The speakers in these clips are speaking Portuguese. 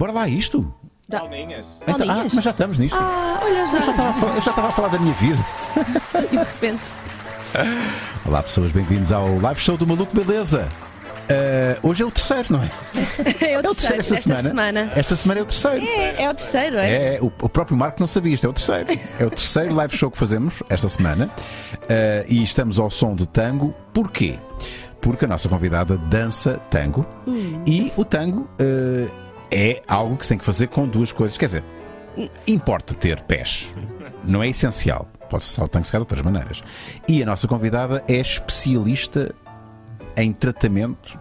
Bora lá isto. Palminhas. Então, ah, mas já estamos nisto. Ah, olha Eu já já. estava a falar- eu já estava a falar da minha vida. E de repente. Olá pessoas, bem-vindos ao live show do Maluco Beleza. Ah, hoje é o terceiro, não é? É o É o terceiro terceiro esta, esta semana. semana. Esta semana é o terceiro. É, é o terceiro, é? É, o, o próprio Marco não sabia, isto é o terceiro. É o terceiro live show que fazemos esta semana Ah, e estamos ao som de tango. Porquê? Porque a nossa convidada dança tango e o tango ah, é algo que se tem que fazer com duas coisas. Quer dizer, importa ter pés, não é essencial. Pode ser o tango se calhar de outras maneiras. E a nossa convidada é especialista em tratamento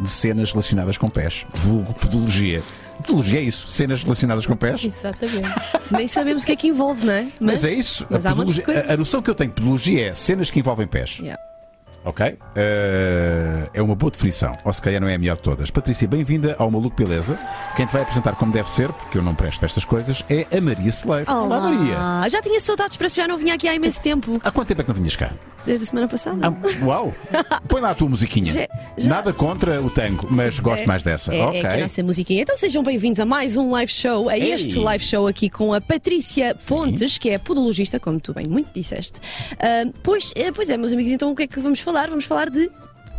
de cenas relacionadas com pés, vulgo podologia. Podologia é isso, cenas relacionadas com pés. Exatamente. Nem sabemos o que é que envolve, não é? Mas, é isso. Mas a, há muitas podologia- coisas. a- a noção que eu tenho de podologia é cenas que envolvem pés. Yeah. Ok? Eh, é uma boa definição. Ou se calhar não é a melhor de todas. Patrícia, bem-vinda ao Maluco Beleza. Quem te vai apresentar como deve ser, porque eu não presto para estas coisas, é a Maria Celeiro. Olá, Maria. Já tinha saudades, que já não vinha aqui há imenso tempo. Há quanto tempo é que não vinhas cá? Desde a semana passada. Ah, uau! Põe lá a tua musiquinha. Já- já- Nada contra o tango, mas gosto É, mais dessa. É, ok. é a nossa musiquinha. Então sejam bem-vindos a mais um live show, a Ei. este live show aqui com a Patrícia Pontes, que é podologista, como tu bem muito disseste. Ah, pois, eh, pois é, meus amigos, então o que é que vamos falar? Vamos falar de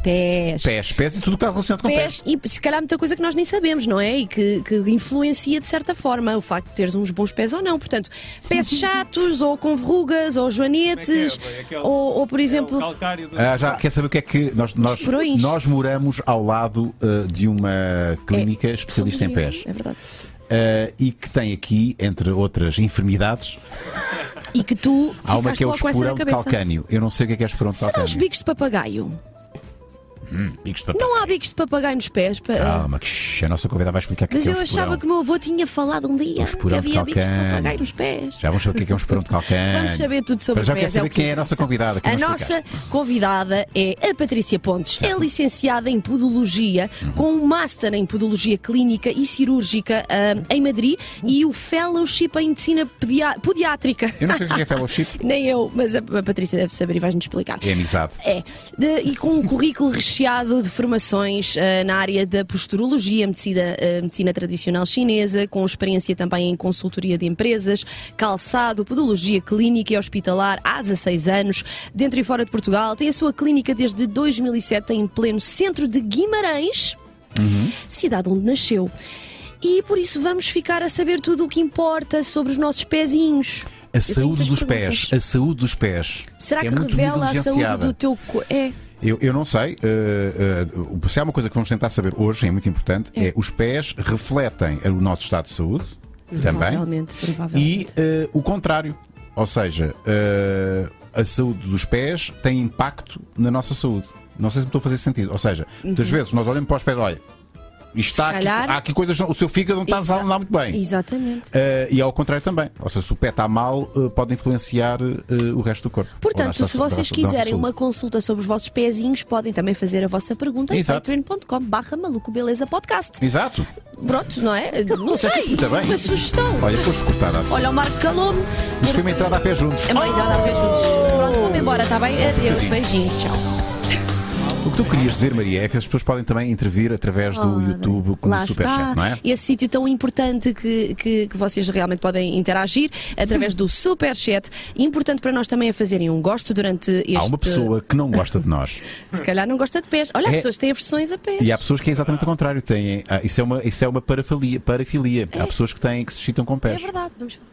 pés. Pés, pés e tudo o que está relacionado com pés. Pés e se calhar muita coisa que nós nem sabemos, não é? E que, que influencia de certa forma o facto de teres uns bons pés ou não. Portanto, pés chatos ou com verrugas ou joanetes é é, Aquele- ou, ou, por É exemplo. calcário do... Ah, já quer saber o que é que nós, nós, nós moramos ao lado ah, de uma clínica especialista em pés É verdade. Ah, e que tem aqui, entre outras enfermidades, E que tu há uma que é o esporão de calcânio. Eu não sei o que é que é esporão de Será os calcânio. bicos de papagaio? Hum, bicos de papel. Não há bicos de papagaio nos pés. pa- Calma, que a nossa convidada vai explicar o que é Mas que é eu um achava que o meu avô tinha falado um dia O esporão que havia bicos de papagaio nos pés. Já vamos saber o que é que é um esporão de calcânio. Vamos saber tudo sobre Para já pés. quero saber o que quem é a nossa convidada. A não nossa convidada é a Patrícia Pontes. É licenciada em Podologia, Uhum. com um Master em Podologia Clínica e Cirúrgica ah, em Madrid e o Fellowship em Medicina Pediátrica. Eu não sei o que é fellowship. Nem eu, mas a a Patrícia deve saber e vais-nos explicar. É amizade. É, de- e com um currículo recheado de formações ah, na área da posturologia, medicina, ah, medicina tradicional chinesa, com experiência também em consultoria de empresas, calçado, podologia clínica e hospitalar há 16 anos, dentro e fora de Portugal. Tem a sua clínica desde 2007 em pleno centro de Guimarães, cidade onde nasceu. E por isso vamos ficar a saber tudo o que importa sobre os nossos pezinhos. A Eu saúde dos perguntas. pés. A saúde dos pés. Será é que revela a saúde do teu corpo? É. Eu, eu não sei. eh, eh, se há uma coisa que vamos tentar saber hoje, é muito importante, é, os pés refletem o nosso estado de saúde também Provavelmente, e provavelmente. eh, o contrário. Ou seja, a saúde dos pés tem impacto na nossa saúde. Não sei se me estou a fazer sentido. Ou seja, muitas vezes nós olhamos para os pés, olha, está aqui, há aqui coisas, o seu fígado não está Exa- a muito bem. Exatamente. Eh, e ao contrário também. Ou seja, se o pé está mal, eh, pode influenciar eh, o resto do corpo. Portanto, se vocês quiserem uma consulta sobre os vossos pezinhos, podem também fazer a vossa pergunta em Exato. patreon.com barra maluco beleza podcast. Exato. Pronto, não é? Não Disseste sei. muito bem. Uma sugestão. Olha, foste cortada assim. Olha o Marco Calome. Isto foi uma entrada a pé juntos. É uma entrada a pé juntos. Pronto, vamos embora, está bem? Adeus, beijinhos, tchau. O que tu querias dizer, Maria, é que as pessoas podem também intervir através do Ora, YouTube com o Superchat, não é? Esse sítio tão importante que, que, que vocês realmente podem interagir através do Superchat. Importante para nós também é fazerem um gosto durante este. Há uma pessoa que não gosta de nós. Se calhar não gosta de pés. Olha, há É. pessoas que têm aversões a pés. E há pessoas que é exatamente o contrário. Têm, ah, isso é uma, isso é uma parafilia. parafilia. Há pessoas que têm que se excitam com É pés. verdade, vamos falar.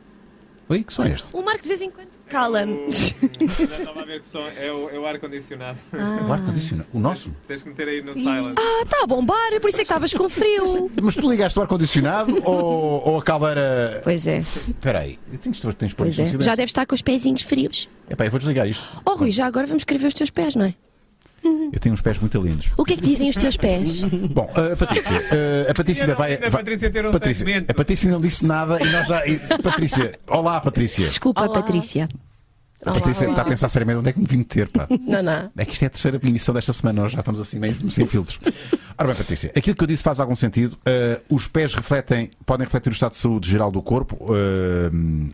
Oi, que som é este? O Marco de vez em quando cala-me. Já estava a ver que som é o, é o ar-condicionado. O ar-condicionado. O nosso? Tens que meter aí no silent. Ah, está a bombar, por isso é que estavas com frio. Mas tu ligaste o ar-condicionado ou, ou a caldeira. Pois é, Espera aí, tens, tens, tens pois é. Já deve estar com os pezinhos frios. Epá, eu vou desligar isto. Oh, Rui, já agora vamos escrever os teus pés, não é? Eu tenho uns pés muito lindos. O que é que dizem os teus pés? Bom, a Patrícia, eh, a Patrícia ainda vai. vai- Patrícia ter um Patrícia, segmento. a Patrícia não disse nada e nós já. e- Patrícia, olá, Patrícia. Desculpa, Olá. Patrícia. A Patrícia olá. está a pensar seriamente onde é que me vim meter, pá. Não, não. É que isto é a terceira emissão desta semana, nós já estamos assim meio sem filtros. Ora bem, Patrícia, aquilo que eu disse faz algum sentido. Eh, os pés refletem, podem refletir o estado de saúde geral do corpo eh,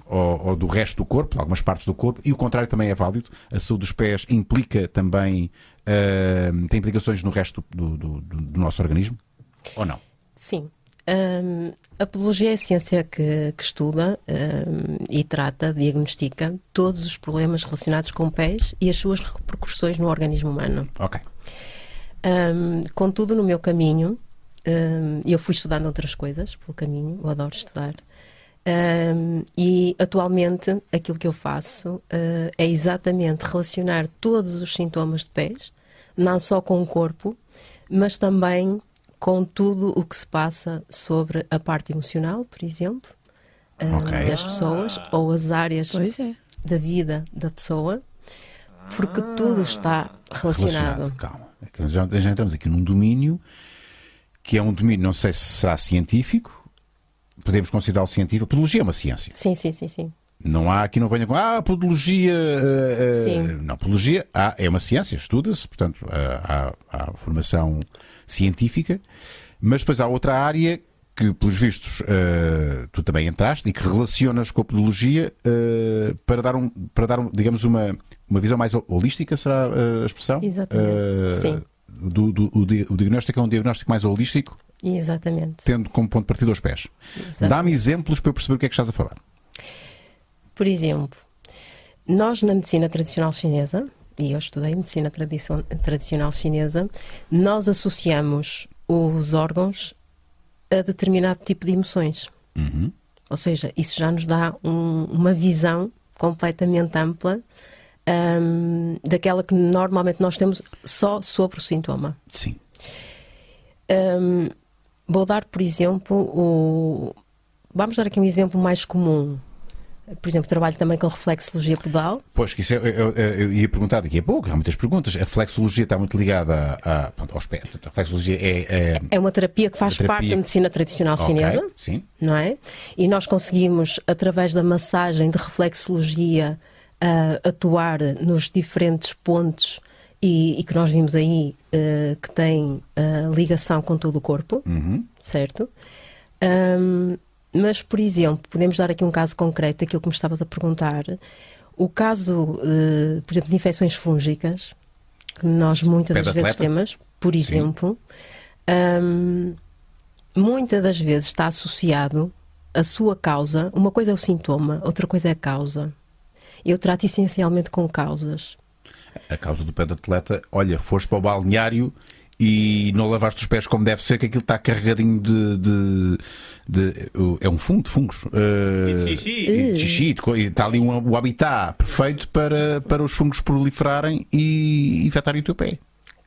ou, ou do resto do corpo, de algumas partes do corpo, e o contrário também é válido. A saúde dos pés implica também, eh, tem implicações no resto do, do- do- do nosso organismo? Ou não? Sim. Hum, a podologia é a ciência que, que estuda hum, e trata, diagnostica todos os problemas relacionados com pés e as suas repercussões no organismo humano. Ok. Hum, contudo, no meu caminho, eu fui estudando outras coisas pelo caminho, eu adoro estudar. E atualmente aquilo que eu faço eh, é exatamente relacionar todos os sintomas de pés, não só com o corpo, mas também com tudo o que se passa sobre a parte emocional, por exemplo, hum, Ok. das pessoas, ou as áreas é. da vida da pessoa, porque tudo está relacionado. Calma. É Já, já entramos aqui num domínio que é um domínio, não sei se será científico, podemos considerá-lo científico. A podologia é uma ciência. Sim, sim, sim, sim. Não há aqui, não venha com. Ah, podologia. eh, Sim. Não, podologia há, é uma ciência, estuda-se, portanto, há, há- há formação científica, mas depois há outra área que, pelos vistos, tu também entraste e que relacionas com a podologia para dar, um, para dar um, digamos, uma, uma visão mais holística, será a expressão? Exatamente, sim. Do, do- o, di- o diagnóstico é um diagnóstico mais holístico, Exatamente. tendo como ponto de partida os pés. Dá-me exemplos para eu perceber o que é que estás a falar. Por exemplo, nós na medicina tradicional chinesa, e eu estudei medicina tradicio- tradicional chinesa, nós associamos os órgãos a determinado tipo de emoções. Uhum. Ou seja, isso já nos dá um- uma visão completamente ampla hum, daquela que normalmente nós temos só sobre o sintoma. Sim. Hum, vou dar, por exemplo, o. Vamos dar aqui um exemplo mais comum. Por exemplo, trabalho também com reflexologia pedal. Pois, que isso é, eu, eu- eu ia perguntar daqui a pouco, há muitas perguntas. A reflexologia está muito ligada a, a- aos pés. A reflexologia é. é É uma terapia que faz terapia- parte da medicina tradicional ok, chinesa, Sim. não é? E nós conseguimos, através da massagem de reflexologia, ah, atuar nos diferentes pontos e, e que nós vimos aí ah, que tem ah, ligação com todo o corpo, Uhum. certo? Ahm, mas, por exemplo, podemos dar aqui um caso concreto, aquilo que me estavas a perguntar. O caso, eh, por exemplo, de infecções fúngicas, que nós muitas Pé das vezes atleta? temos, por exemplo, ahm, muitas das vezes está associado a sua causa. Uma coisa é o sintoma, outra coisa é a causa. Eu trato essencialmente com causas. A causa do pé de atleta, olha, foste para o balneário e não lavaste os pés como deve ser, que aquilo está carregadinho de. de- de- é um fungo de fungos. eh, E de xixi. e de xixi, de está ali um, o habitat perfeito para, para os fungos proliferarem e infectarem o teu pé.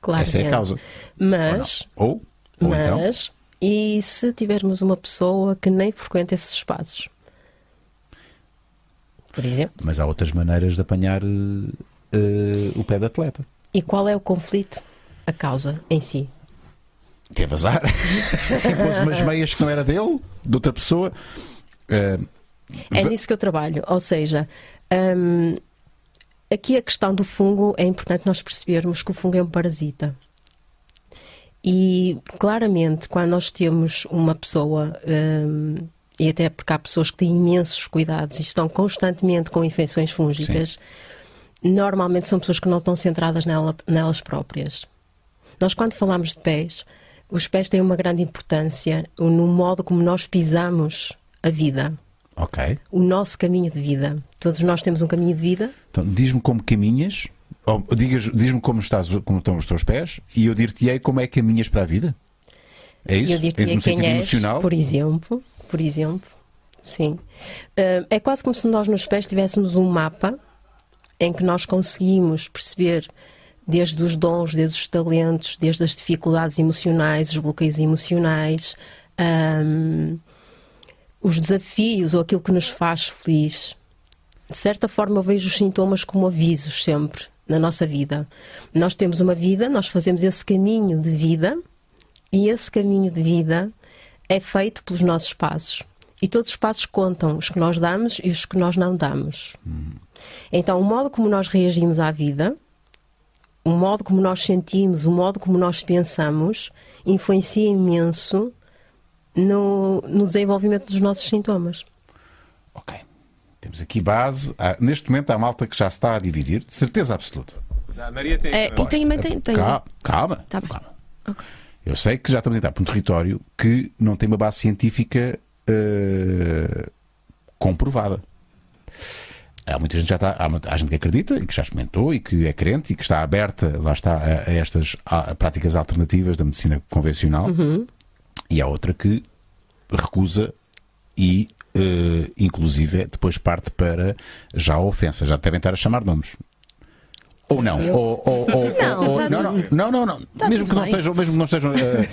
Claro. Essa é a causa. Mas, Ou, ou então. mas, e se tivermos uma pessoa que nem frequenta esses espaços? Por exemplo. Mas há outras maneiras de apanhar eh, o pé de atleta. E qual é o conflito? A causa em si. Teve azar. Pôs umas meias que não era dele, de outra pessoa. Eh, É nisso que eu trabalho. Ou seja, hum, aqui a questão do fungo é importante nós percebermos que o fungo é um parasita. E claramente, quando nós temos uma pessoa, hum, e até porque há pessoas que têm imensos cuidados e estão constantemente com infecções fúngicas, normalmente são pessoas que não estão centradas nela- nelas próprias. Nós, quando falamos de pés, os pés têm uma grande importância no modo como nós pisamos a vida ok. o nosso caminho de vida. Todos nós temos um caminho de vida. Então, diz-me como caminhas, ou digas- diz-me como, estás, como estão os teus pés, e eu dir-te-ei como é que caminhas para a vida. É isso? Eu diria no quem sentido és, emocional? por exemplo. Por exemplo, sim. Ah, é quase como se nós nos pés tivéssemos um mapa em que nós conseguimos perceber desde os dons, desde os talentos, desde as dificuldades emocionais, os bloqueios emocionais, ahm, os desafios ou aquilo que nos faz feliz. De certa forma, eu vejo os sintomas como avisos sempre na nossa vida. Nós temos uma vida, nós fazemos esse caminho de vida e esse caminho de vida é feito pelos nossos passos. E todos os passos contam, os que nós damos e os que nós não damos. Então, o modo como nós reagimos à vida, o modo como nós sentimos, o modo como nós pensamos, influencia imenso no, no desenvolvimento dos nossos sintomas. Ok. Temos aqui base. Há- neste momento há malta que já se está a dividir, de certeza absoluta. A Maria tem. É, e tem, também tem, tem. Calma, calma. Tá bem. calma. Ok. Eu sei que já estamos a entrar para um território que não tem uma base científica eh, comprovada. Há muita gente que já está, há, há gente que acredita e que já experimentou e que é crente e que está aberta, lá está, a, a estas a- práticas alternativas da medicina convencional. E há outra que recusa e, eh, inclusive, depois parte para já a ofensa. Já devem estar a chamar nomes. Ou não. Ou, ou- ou- Não, ou- tá não, tudo- não, não, não, não. Mesmo tudo que não estejam, mesmo que não estejam eh,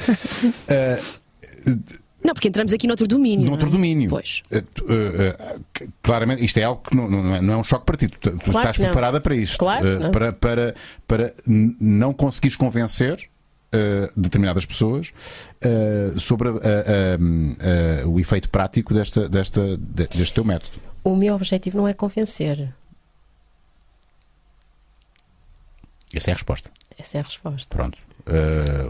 eh, Não, porque entramos aqui noutro domínio. noutro não é? domínio. Pois. Eh, c- claramente, isto é algo que não, não é, não é um choque para ti. Tu, Claro estás preparada para isto. Claro para, para, para não conseguires convencer eh, determinadas pessoas eh, sobre a- o efeito prático desta, desta, de- deste teu método. O meu objetivo não é convencer. Essa é a resposta. Essa é a resposta. Pronto.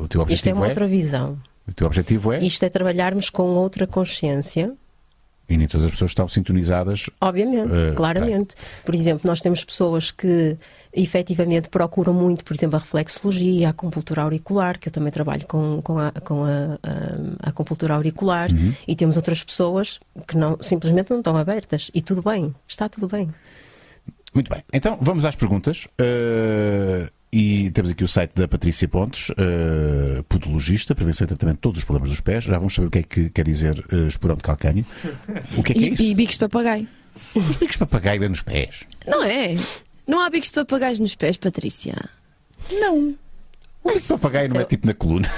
O teu Isto é objetivo uma é, outra visão. O teu objetivo é, Isto é trabalharmos com outra consciência e nem todas as pessoas estão sintonizadas. Obviamente, Eh, claramente. Por exemplo, nós temos pessoas que efetivamente procuram muito, por exemplo, a reflexologia, a acupuntura auricular, que eu também trabalho com, com, a, com a, a- a acupuntura auricular, Uhum. e temos outras pessoas que não, simplesmente não estão abertas. E tudo bem, está tudo bem. Muito bem. Então vamos às perguntas. Eh, e temos aqui o site da Patrícia Pontes, uh, podologista, prevenção e tratamento de todos os problemas dos pés. Já vamos saber o que é que quer dizer uh, esporão de calcânio. O que é que é E, isso? e bicos de papagaio. Os bicos de papagaio bem nos pés. Não é? Não há bicos de papagaios nos pés, Patrícia? O bico de papagaio não é tipo na coluna.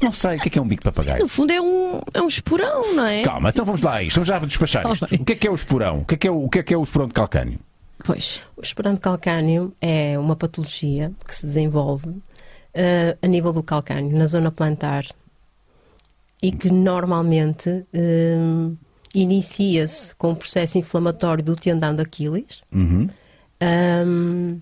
Não sei, o que é que é um bico de papagaio? No fundo é um, é um esporão, não é? Calma, então vamos lá a isto. Vamos já despachar isto. O que é que é o esporão? O que é que é o, o, que é, que é o esporão de calcânio? Pois. O esperando calcânio é uma patologia que se desenvolve eh, a nível do calcânio, na zona plantar, e que normalmente eh, inicia-se com um processo inflamatório do tendão de Aquiles Uhum. um,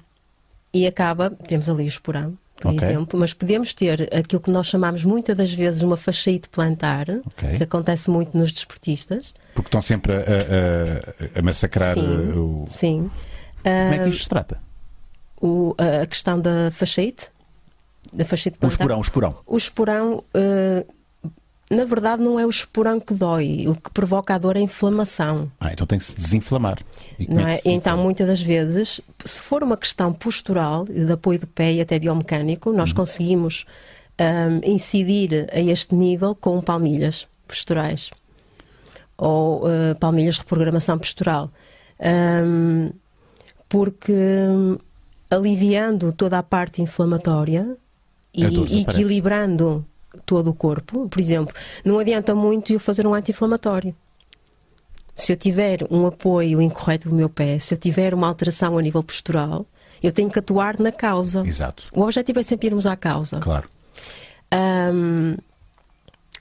e acaba, temos ali o esporão, por Ok. exemplo, mas podemos ter aquilo que nós chamamos muitas das vezes uma fasciite plantar, Ok. que acontece muito nos desportistas. Porque estão sempre a, a- a- massacrar Sim. uh, o. Sim. Como é que Ah, isto se trata? o- a questão da fasciite, da fasciite O plantar. esporão, o esporão. O esporão, eh, na verdade, não é o esporão que dói. O que provoca a dor é a inflamação. Ah, então tem que se desinflamar. Como Não é? Então, muitas das vezes, se for uma questão postural, de apoio do pé e até biomecânico, nós Uhum. conseguimos ahm, incidir a este nível com palmilhas posturais ou eh, palmilhas de reprogramação postural. Ahm, porque hum, aliviando toda a parte inflamatória e equilibrando todo o corpo, por exemplo, não adianta muito eu fazer um anti-inflamatório. Se eu tiver um apoio incorreto do meu pé, se eu tiver uma alteração a nível postural, eu tenho que atuar na causa. Exato, O objetivo é sempre irmos à causa. claro. Ahm,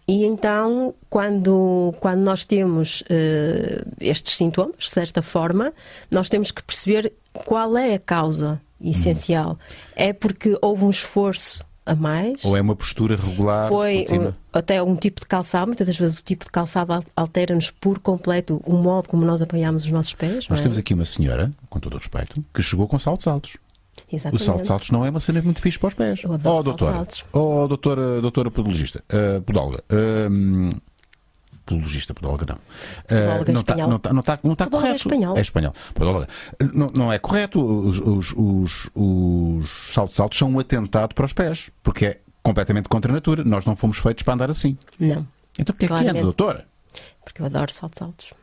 e então, quando, quando nós temos eh, estes sintomas, de certa forma, nós temos que perceber qual é a causa essencial. É porque houve um esforço a mais? Ou é uma postura regular. Foi contínua? uh, até um tipo de calçado, muitas das vezes o tipo de calçado al- altera-nos por completo o modo como nós apanhamos os nossos pés. Nós é? temos aqui uma senhora, com todo o respeito, que chegou com saltos altos. Exatamente. saltos altos não é uma cena muito fixe para os pés. Eu adoro oh, saltos doutora. Oh, doutora, doutora podologista. Uh, podóloga. Um, podologista, podóloga não. Uh, não está não tá, não tá, não tá Podóloga é correto. espanhol. É espanhol. Podóloga. Não, não é correto. Os, os, os, os saltos altos são um atentado para os pés. Porque é completamente contra a natura. Nós não fomos feitos para andar assim. Não, Então porquê é que anda, Claramente. doutora? porque eu adoro saltos altos.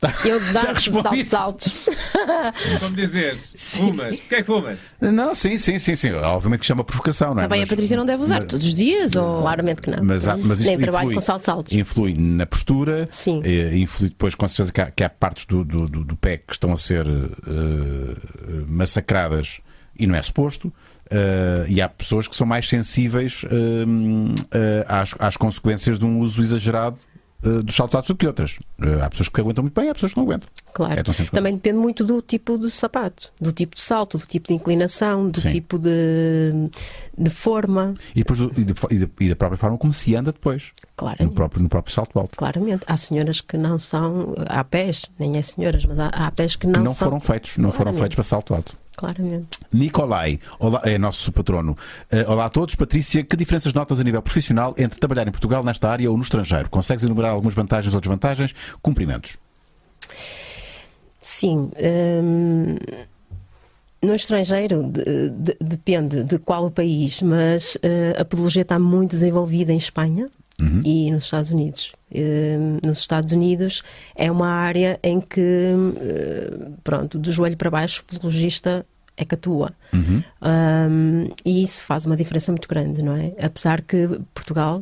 Tá- Eu tá danço respondido. saltos altos. Como dizer, fumas. O que é que fumas? Não, sim, sim, sim, sim. Obviamente que chama provocação, não é? Também a Mas- Patrícia não deve usar mas- todos os dias? Ou... Claramente que não. Mas, há- mas isto Nem trabalho influi, com saltos altos. influi na postura, Sim. eh, influi depois com certeza que há, que há partes do, do, do- do pé que estão a ser eh, massacradas e não é suposto. eh, e há pessoas que são mais sensíveis eh, eh, às, às consequências de um uso exagerado eh, dos saltos altos do que outras. Eh, há pessoas que aguentam muito bem, há pessoas que não aguentam. Claro. É Também depende muito do tipo de sapato, do tipo de salto, do tipo de inclinação, do Sim. tipo de, de forma. E, depois, do- e, de- e de- e da própria forma como se anda depois, no próprio, no próprio salto alto. Claramente. Há senhoras que não são. Há pés, nem é senhoras, mas há, há pés que não, que não são. foram feitos, não foram Claramente. feitos para salto alto. Claramente. Nicolai, olá, é nosso patrono. Uh, olá a todos. Patrícia, que diferenças notas a nível profissional entre trabalhar em Portugal nesta área ou no estrangeiro? Consegues enumerar algumas vantagens ou desvantagens? Cumprimentos. Sim. Hum, no estrangeiro de, de, depende de qual o país, mas uh, a podologia está muito desenvolvida em Espanha uhum. e nos Estados Unidos. Uh, nos Estados Unidos é uma área em que, uh, pronto, do joelho para baixo, o podologista é que atua. Uhum. Um, e isso faz uma diferença muito grande, não é? Apesar que Portugal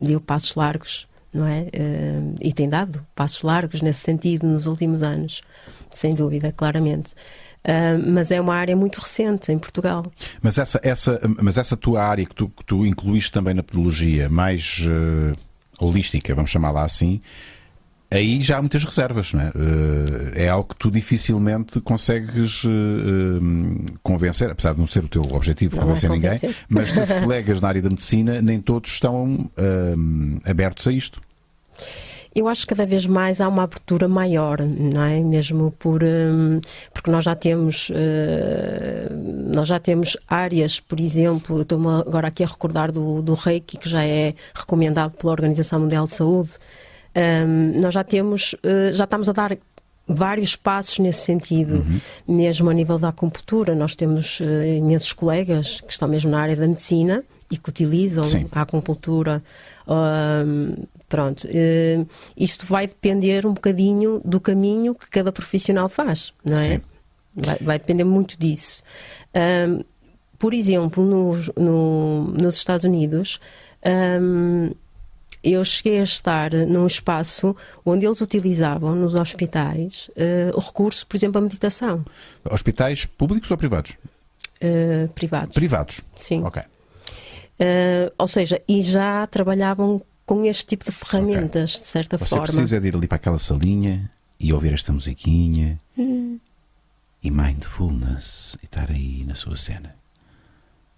deu passos largos, não é? Uh, e tem dado passos largos nesse sentido nos últimos anos, sem dúvida, claramente. Uh, mas é uma área muito recente em Portugal. Mas essa, essa, mas essa tua área que tu, que tu incluíste também na pedologia, mais uh, holística, vamos chamá-la assim, aí já há muitas reservas, não é? Uh, é algo que tu dificilmente consegues convencer, apesar de não ser o teu objetivo não convencer, é convencer ninguém, mas os colegas na área da medicina nem todos estão abertos a isto. Eu acho que cada vez mais há uma abertura maior, não é? Mesmo por um, porque nós já temos uh, nós já temos áreas, por exemplo, estou-me agora aqui a recordar do, do Reiki, que já é recomendado pela Organização Mundial de Saúde. Um, nós já temos, uh, já estamos a dar vários passos nesse sentido, uhum. mesmo a nível da acupuntura. Nós temos uh, imensos colegas que estão mesmo na área da medicina e que utilizam Sim. a acupuntura. Uh, pronto, uh, isto vai depender um bocadinho do caminho que cada profissional faz, não é? Vai, vai, depender muito disso. Uh, por exemplo, no, no, nos Estados Unidos, um, eu cheguei a estar num espaço onde eles utilizavam nos hospitais uh, o recurso, por exemplo, à meditação. Hospitais públicos ou privados? Uh, privados. Privados? Sim. Ok. Uh, ou seja, e já trabalhavam com este tipo de ferramentas, okay. de certa Você forma. Você precisa de ir ali para aquela salinha e ouvir esta musiquinha hum. e mindfulness e estar aí na sua cena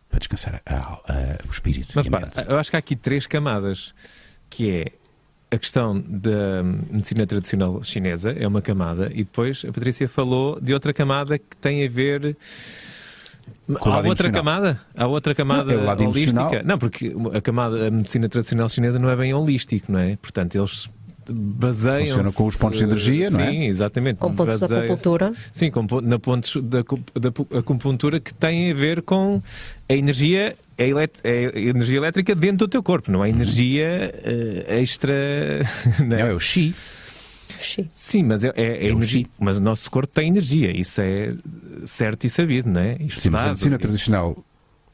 para descansar a, a, a, o espírito. Mas pá, eu acho que há aqui três camadas, que é a questão da medicina tradicional chinesa, é uma camada, e depois a Patrícia falou de outra camada que tem a ver Há outra camada? Há outra camada não, é holística? Emocional. Não, porque a camada, a medicina tradicional chinesa não é bem holístico, não é? Portanto, eles baseiam Funciona com os pontos de energia, não é? Sim, exatamente. Com pontos baseia da acupuntura. Sim, com na pontos da, da acupuntura que têm a ver com a energia é, elet é energia elétrica dentro do teu corpo, não é energia uh, extra. não, é? não, é o chi. Sim, mas é, é, é energia. Mas o nosso corpo tem energia, isso é certo e sabido, não é? Estudado. Sim, mas a medicina tradicional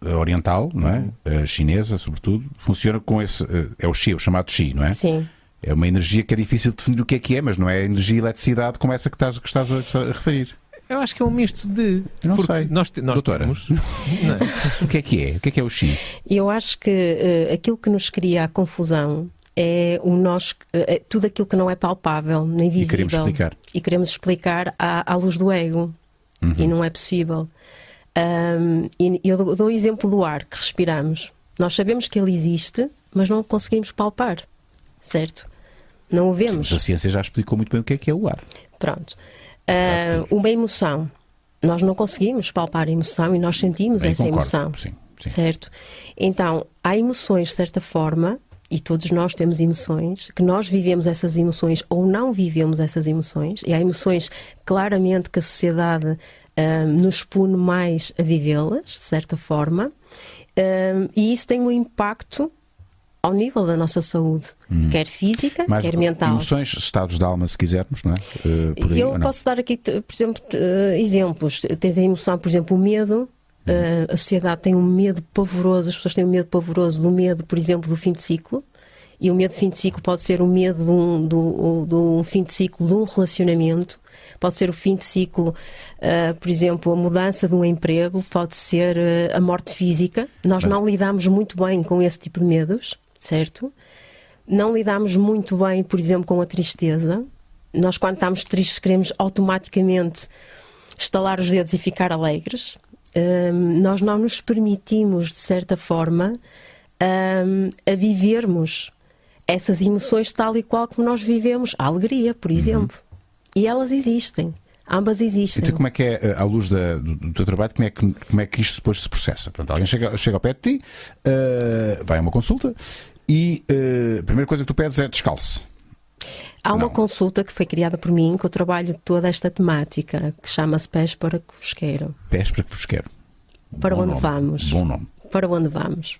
eh, oriental, não é? Uhum. A chinesa, sobretudo, funciona com esse. Eh, é o chi, o chamado chi, não é? Sim. É uma energia que é difícil de definir o que é que é, mas não é energia e eletricidade como essa que estás, que estás a, a referir. Eu acho que é um misto de. Eu não sei. Nós, nós Doutora, temos... o que é que é? O que é que é o chi? Eu acho que uh, aquilo que nos cria a confusão é o nós, é tudo aquilo que não é palpável, nem visível. E queremos explicar. E queremos explicar à, à luz do ego. Uhum. E não é possível. Um, e eu dou o exemplo do ar que respiramos. Nós sabemos que ele existe, mas não conseguimos palpar, certo? Não o vemos. Sim, a ciência já explicou muito bem o que é que é o ar. Pronto. Uh, uma emoção. Nós não conseguimos palpar a emoção e nós sentimos bem, essa concordo. emoção. Sim, sim. Certo? Então, há emoções, de certa forma, e todos nós temos emoções, que nós vivemos essas emoções ou não vivemos essas emoções, e há emoções claramente que a sociedade um, nos pune mais a vivê-las, de certa forma, um, e isso tem um impacto ao nível da nossa saúde, hum. quer física, Mais quer mental. Emoções, estados de alma, se quisermos, não é? Uh, aí, Eu posso dar aqui, por exemplo, uh, exemplos. Tens a emoção, por exemplo, o medo, Uh, a sociedade tem um medo pavoroso, as pessoas têm um medo pavoroso do medo, por exemplo, do fim de ciclo. E o medo de fim de ciclo pode ser o medo de um, do, um fim de ciclo de um relacionamento, pode ser o fim de ciclo, uh, por exemplo, a mudança de um emprego, pode ser uh, a morte física. Nós Mas... não lidamos muito bem com esse tipo de medos, certo? Não lidamos muito bem, por exemplo, com a tristeza. Nós, quando estamos tristes, queremos automaticamente estalar os dedos e ficar alegres um, nós não nos permitimos, de certa forma, um, a vivermos essas emoções tal e qual como nós vivemos. A alegria, por uhum. exemplo. Uhum. E elas existem. Ambas existem. Então, como é que é, eh, à luz da- do, do teu trabalho, como é, que, como é que isto depois se processa? Pronto, alguém chega, chega ao pé de ti, eh, vai a uma consulta e eh, a primeira coisa que tu pedes é descalce. Há uma Não. consulta que foi criada por mim, que eu trabalho toda esta temática, que chama-se Pés para que vos queiram. Pés para que vos quero. Para Bom onde nome. vamos? Bom nome. Para onde vamos?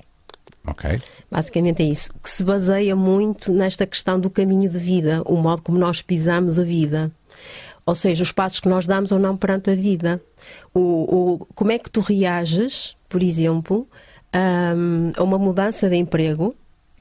Ok. Basicamente é isso, que se baseia muito nesta questão do caminho de vida, o modo como nós pisamos a vida. Ou seja, os passos que nós damos ou não perante a vida. O, o- como é que tu reages, por exemplo, hum, a uma mudança de emprego?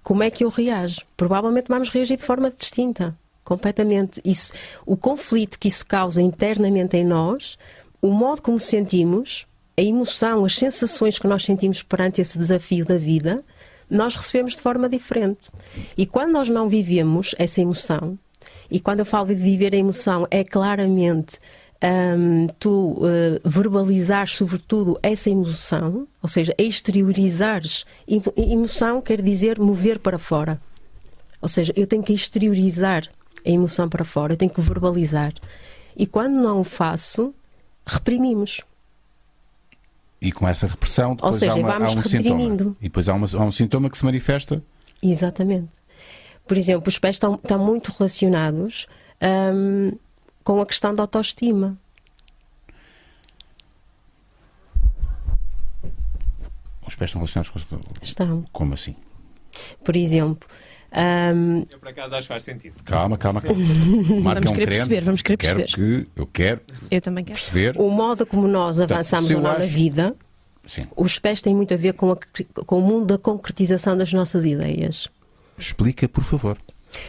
Como é que eu reajo? Provavelmente vamos reagir de forma distinta. Completamente. Isso, o conflito que isso causa internamente em nós, o modo como sentimos, a emoção, as sensações que nós sentimos perante esse desafio da vida, nós recebemos de forma diferente. E quando nós não vivemos essa emoção, e quando eu falo de viver a emoção, é claramente hum, tu eh, verbalizares sobretudo essa emoção, ou seja, exteriorizares. Emo- Emoção quer dizer mover para fora. Ou seja, eu tenho que exteriorizar a emoção para fora, eu tenho que verbalizar. E quando não o faço, reprimimos. E com essa repressão, depois seja, há, uma- vamos há um sintoma. reprimindo. E depois há, uma- há um sintoma que se manifesta. Exatamente. Por exemplo, os pés estão, estão muito relacionados hum, com a questão da autoestima. Os pés estão relacionados com. Estão. Como assim? Por exemplo, hum, Eu, por acaso, acho que faz sentido. Calma, calma, calma. Vamos é um querer crente. perceber, vamos querer quero perceber. Que, eu quero Eu também quero. perceber. o modo como nós avançamos se eu ou não na acho- vida, Sim. os pés têm muito a ver com, a- com o mundo da concretização das nossas ideias. Explica, por favor,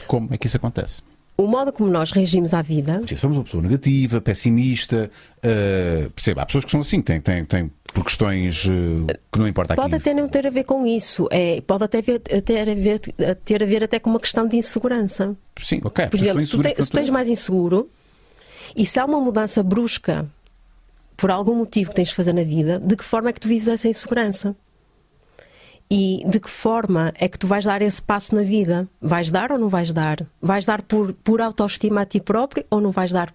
como é que isso acontece. O modo como nós reagimos à vida Sim, somos uma pessoa negativa, pessimista. Uh, perceba, há pessoas que são assim, têm, têm, têm por questões eh, que não importa aqui. pode até não ter a ver com isso, é, pode até ver- ter, a ver, ter a ver até com uma questão de insegurança. Sim, ok. Por exemplo, tu, te- se tu tens mais inseguro e se há uma mudança brusca por algum motivo que tens de fazer na vida, de que forma é que tu vives essa insegurança? E de que forma é que tu vais dar esse passo na vida? Vais dar ou não vais dar? Vais dar por, por autoestima a ti próprio ou não vais dar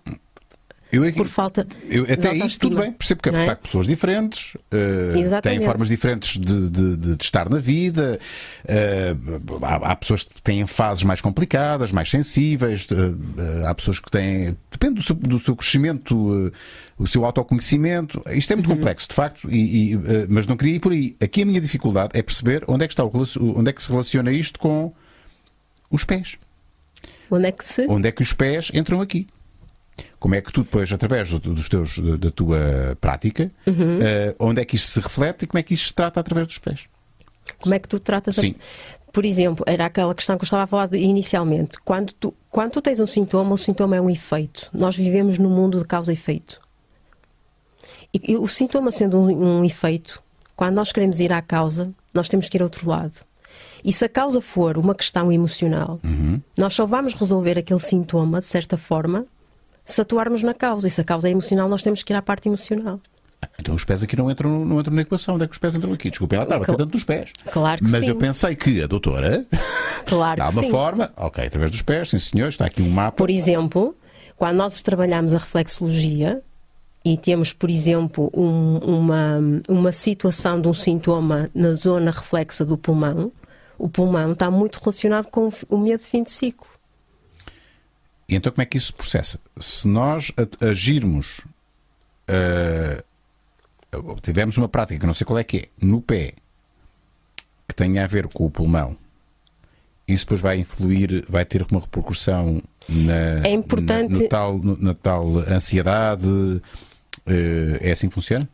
Eu aqui- por falta Eu, até aí tudo bem, percebo que de é? facto pessoas diferentes Exatamente. têm formas diferentes de, de- de- estar na vida. eh, há, há pessoas que têm fases mais complicadas, mais sensíveis. eh, há pessoas que têm. Depende do seu, do seu crescimento, o seu autoconhecimento. Isto é muito Uhum. complexo, de facto, e- e, mas não queria ir por aí. Aqui a minha dificuldade é perceber onde é que está o, onde é que se relaciona isto com os pés. Onde é que se. Onde é que os pés entram aqui? Como é que tu depois, através do- dos teus, da- tua prática, Uhum. eh, onde é que isto se reflete e como é que isto se trata através dos pés? Como é que tu tratas a- Sim. Por exemplo, era aquela questão que eu estava a falar inicialmente. Quando tu, quando tu tens um sintoma, o sintoma é um efeito. Nós vivemos num mundo de causa e efeito. E, e o sintoma sendo um, um efeito, quando nós queremos ir à causa, nós temos que ir ao outro lado. E se a causa for uma questão emocional, nós só vamos resolver aquele sintoma, de certa forma, se atuarmos na causa. E se a causa é emocional, nós temos que ir à parte emocional. Então os pés aqui não entram, não entram na equação. Onde é que os pés entram aqui? Desculpem lá, estava Cl- tanto nos pés. Claro que Mas sim. eu pensei que a doutora, Claro há que uma sim. forma, ok, através dos pés, sim senhor, está aqui um mapa. Por exemplo, quando nós trabalhamos a reflexologia e temos, por exemplo, um- uma, uma situação de um sintoma na zona reflexa do pulmão, o pulmão está muito relacionado com o medo de fim de ciclo. E então como é que isso se processa? Se nós agirmos, tivermos uma prática que não sei qual é que é, no pé, que tenha a ver com o pulmão, isso depois vai influir, vai ter uma repercussão na, É importante- na, tal, na tal ansiedade. eh, é assim que funciona?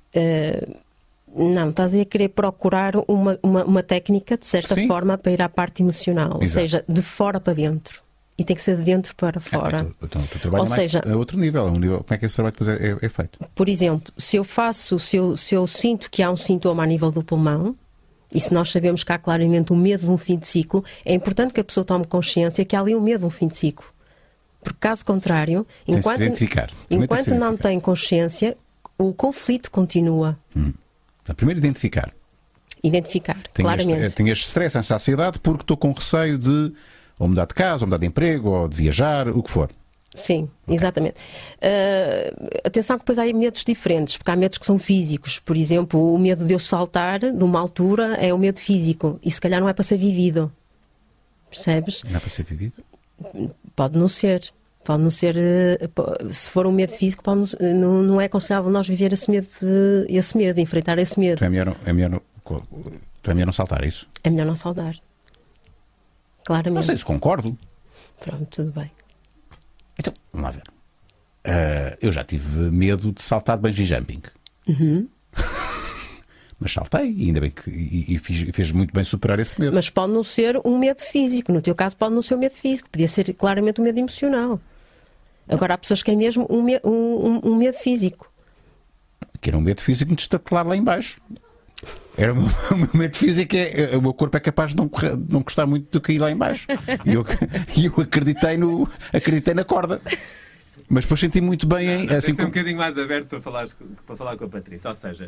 Não, estás aí a querer procurar uma, uma, uma técnica, de certa Sim. forma, para ir à parte emocional. Ou Exato. seja, de fora para dentro. E tem que ser de dentro para fora. Ah, então, então tu trabalhas Ou mais seja- a outro nível, a um nível. Como é que esse trabalho depois é, é- é feito? Por exemplo, se eu faço, se eu, se eu sinto que há um sintoma a nível do pulmão, e se nós sabemos que há claramente o medo de um fim de ciclo, é importante que a pessoa tome consciência que há ali um medo de um fim de ciclo. Porque caso contrário, de enquanto, enquanto de não tem consciência, o conflito continua. Primeiro identificar. Identificar, Tenho claramente. este, tenho este stress, esta ansiedade, porque estou com receio de ou mudar de casa, ou mudar de emprego, ou de viajar, o que for. Sim, exatamente. Uh, atenção que depois há medos diferentes, porque há medos que são físicos. Por exemplo, o medo de eu saltar de uma altura é o medo físico e se calhar não é para ser vivido. Percebes? Não é para ser vivido? Pode não ser. Pode não ser. uh, Se for um medo físico, pode não, não, é aconselhável nós viver esse medo, de- esse medo, enfrentar esse medo. Então é melhor, não- é melhor, então é melhor não saltar é isso? É melhor não saudar. Não Claramente. sei se concordo. Pronto, tudo bem. Então, vamos lá ver. Ah, eu já tive medo de saltar bungee jumping. Uhum. Mas saltei e ainda bem que e, e fiz, fez muito bem superar esse medo. Mas pode não ser um medo físico. No teu caso, pode não ser um medo físico. Podia ser claramente um medo emocional. Agora, há pessoas que têm mesmo um, um- um- medo físico. Que era um medo físico de estatelar lá em baixo. Era o meu, o meu medo físico, é, é- o meu corpo é capaz de não, de não gostar muito do cair lá em baixo. E eu, eu acreditei, no, acreditei na corda. Mas depois senti muito bem em. Tem Assim, que ser um bocadinho mais aberto para falar, para falar com a Patrícia. Ou seja,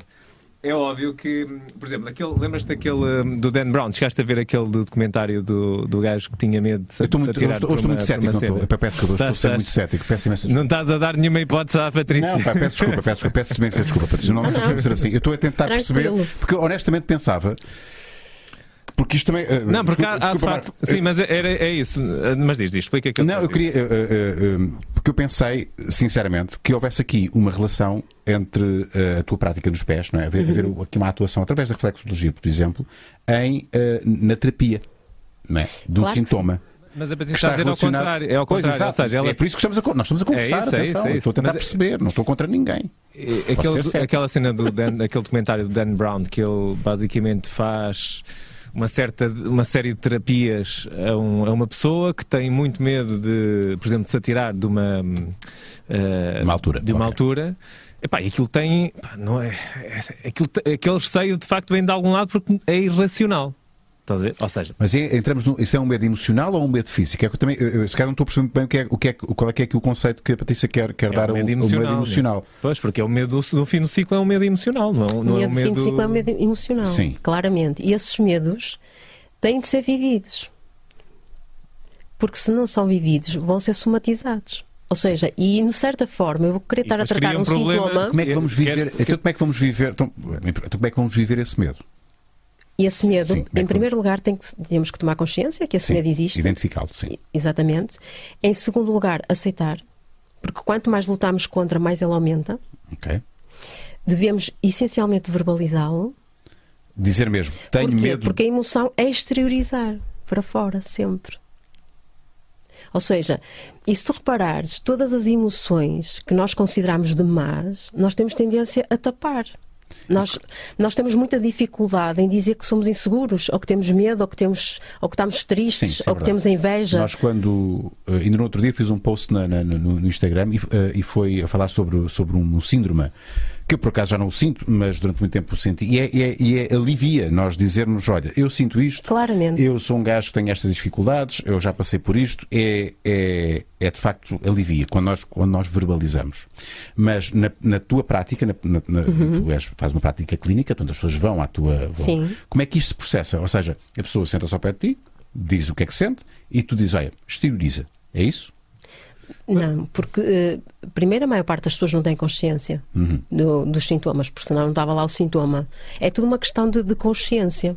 é óbvio que, por exemplo, aquele, lembras-te daquele hum, do Dan Brown? Chegaste a ver aquele do documentário do, do gajo que tinha medo de se eu estou muito, atirar estou, muito cético. Não estou, peço eu estou a Estás- ser estás- muito cético. Peço imensa desculpa. Não estás a dar nenhuma hipótese à Patrícia. Não, pá, peço desculpa, peço desculpa, peço, imensa desculpa, Patrícia. Não, não podemos ser assim. Eu estou a tentar Tranquilo. perceber, porque eu honestamente pensava. Porque isto também. eh, Não, porque há, desculpa, há de desculpa, facto. Marco. Sim, mas era, é isso. Mas diz, diz, explica aquilo. Não, eu queria. eh, eh, eh, porque eu pensei, sinceramente, que houvesse aqui uma relação entre eh, a tua prática nos pés, não é? Haver, haver aqui uma atuação através da reflexologia, por exemplo, em, eh, na terapia, não é? De um Claro que sintoma. Mas a que Patrícia está a dizer ao relacionado- contrário. É ao Pois, contrário. Ou exato. seja, ela É por isso que estamos a, nós estamos a conversar, isso, é atenção. isso, é eu Estou a isso. tentar Mas é- perceber, não estou contra ninguém. É, Aquele, aquela cena do Dan, aquele documentário do Dan Brown que ele basicamente faz uma certa uma série de terapias a, um- a uma pessoa que tem muito medo de, por exemplo, de se atirar de uma eh, Uma altura, de uma ok. altura. Epá, e aquilo tem, pá, não é, é aquilo, aquele receio de facto vem de algum lado porque é irracional. Estás a ver? Ou seja, Mas é- entramos no, isso é um medo emocional ou um medo físico? É que eu também, eu, eu, se calhar não estou a perceber bem o que é, o que é, qual é que é aqui o conceito que a Patrícia quer, quer é dar um ao medo ao emocional. medo emocional. né? Pois, porque é o medo do, do fim do ciclo é um medo emocional, não, é não o é medo um de fim medo. de ciclo é um medo emocional. Sim. Claramente. E esses medos têm de ser vividos. Porque se não são vividos, vão ser somatizados. Ou seja, e de certa forma eu vou querer estar a tratar um, um sintoma Como é que vamos viver? Queres- Então, como é que vamos viver? Então, então, como é que vamos viver esse medo? E esse medo, Sim, em primeiro lugar, tem que, temos que tomar consciência que esse Sim, medo existe. Identificá-lo, sim. Exatamente. Em segundo lugar, aceitar. Porque quanto mais lutamos contra, mais ele aumenta. Ok. Devemos essencialmente verbalizá-lo. Dizer mesmo, tenho Porquê? medo. Porque a emoção é exteriorizar para fora, sempre. Ou seja, e se tu reparares, todas as emoções que nós consideramos de más, nós temos tendência a tapar. Nós, nós temos muita dificuldade em dizer que somos inseguros, ou que temos medo, ou que, temos, ou que estamos tristes, Sim, é ou que verdade. temos inveja. Nós, quando. eh, ainda no outro dia fiz um post na- na- no, no Instagram e, eh, e foi a falar sobre, sobre um, síndrome que eu por acaso já não o sinto, mas durante muito tempo o senti. E é, é- e é alivia nós dizermos: olha, eu sinto isto, Claramente. eu sou um gajo que tem estas dificuldades, eu já passei por isto, é, é, é de facto alivia quando nós, quando nós verbalizamos. Mas na, na tua prática, na, na, na- tu és, fazes uma prática clínica, portanto as pessoas vão à tua. vão- Sim. Como é que isto se processa? Ou seja, a pessoa senta-se ao pé de ti, diz o que é que sente e tu dizes, olha, exterioriza. É isso? Não, porque eh, primeiro a maior parte das pessoas não tem consciência do- dos sintomas, porque senão não estava lá o sintoma. É tudo uma questão de, de consciência.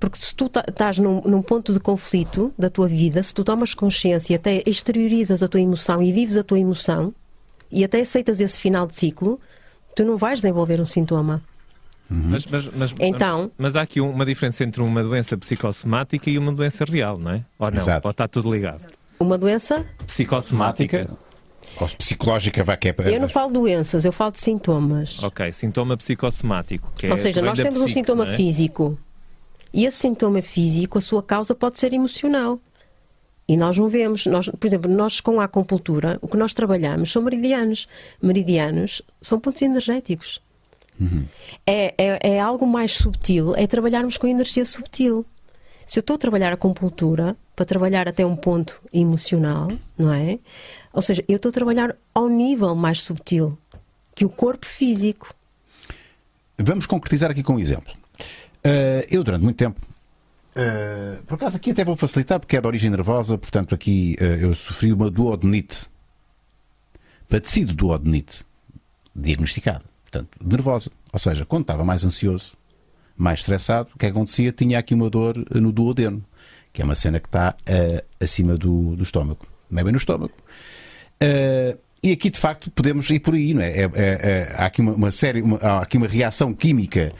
Porque se tu estás num, num ponto de conflito da tua vida, se tu tomas consciência e até exteriorizas a tua emoção e vives a tua emoção e até aceitas esse final de ciclo, tu não vais desenvolver um sintoma. Mas, mas- mas- Então- mas há aqui uma diferença entre uma doença psicossomática e uma doença real, não é? Ou não? Exato. Ou está tudo ligado? Uma doença, Psicossomática. Ou psicológica, vai que é. eu não falo de doenças, eu falo de sintomas. Ok, sintoma psicossomático. Que é, Ou seja, que vem nós temos um psique, sintoma é? físico. E esse sintoma físico, a sua causa pode ser emocional. E nós não vemos. Nós, por exemplo, nós com a acupuntura, o que nós trabalhamos são meridianos. Meridianos são pontos energéticos. É, é, é algo mais subtil, é trabalharmos com energia subtil. Se eu estou a trabalhar a acupuntura para trabalhar até um ponto emocional, não é? Ou seja, eu estou a trabalhar ao nível mais subtil que o corpo físico. Vamos concretizar aqui com um exemplo. Eh, eu, durante muito tempo. eh, por acaso aqui até vou facilitar porque é de origem nervosa, portanto aqui eh, eu sofri uma duodenite. padecido do odonite diagnosticado, portanto, nervosa. Ou seja, quando estava mais ansioso, mais estressado, o que acontecia? Tinha aqui uma dor no duodeno, que é uma cena que está uh, acima do, do estômago, não é bem no estômago. Uh, e aqui, de facto, podemos ir por aí, não é? é, é, é há aqui uma, uma série, uma, há aqui uma reação química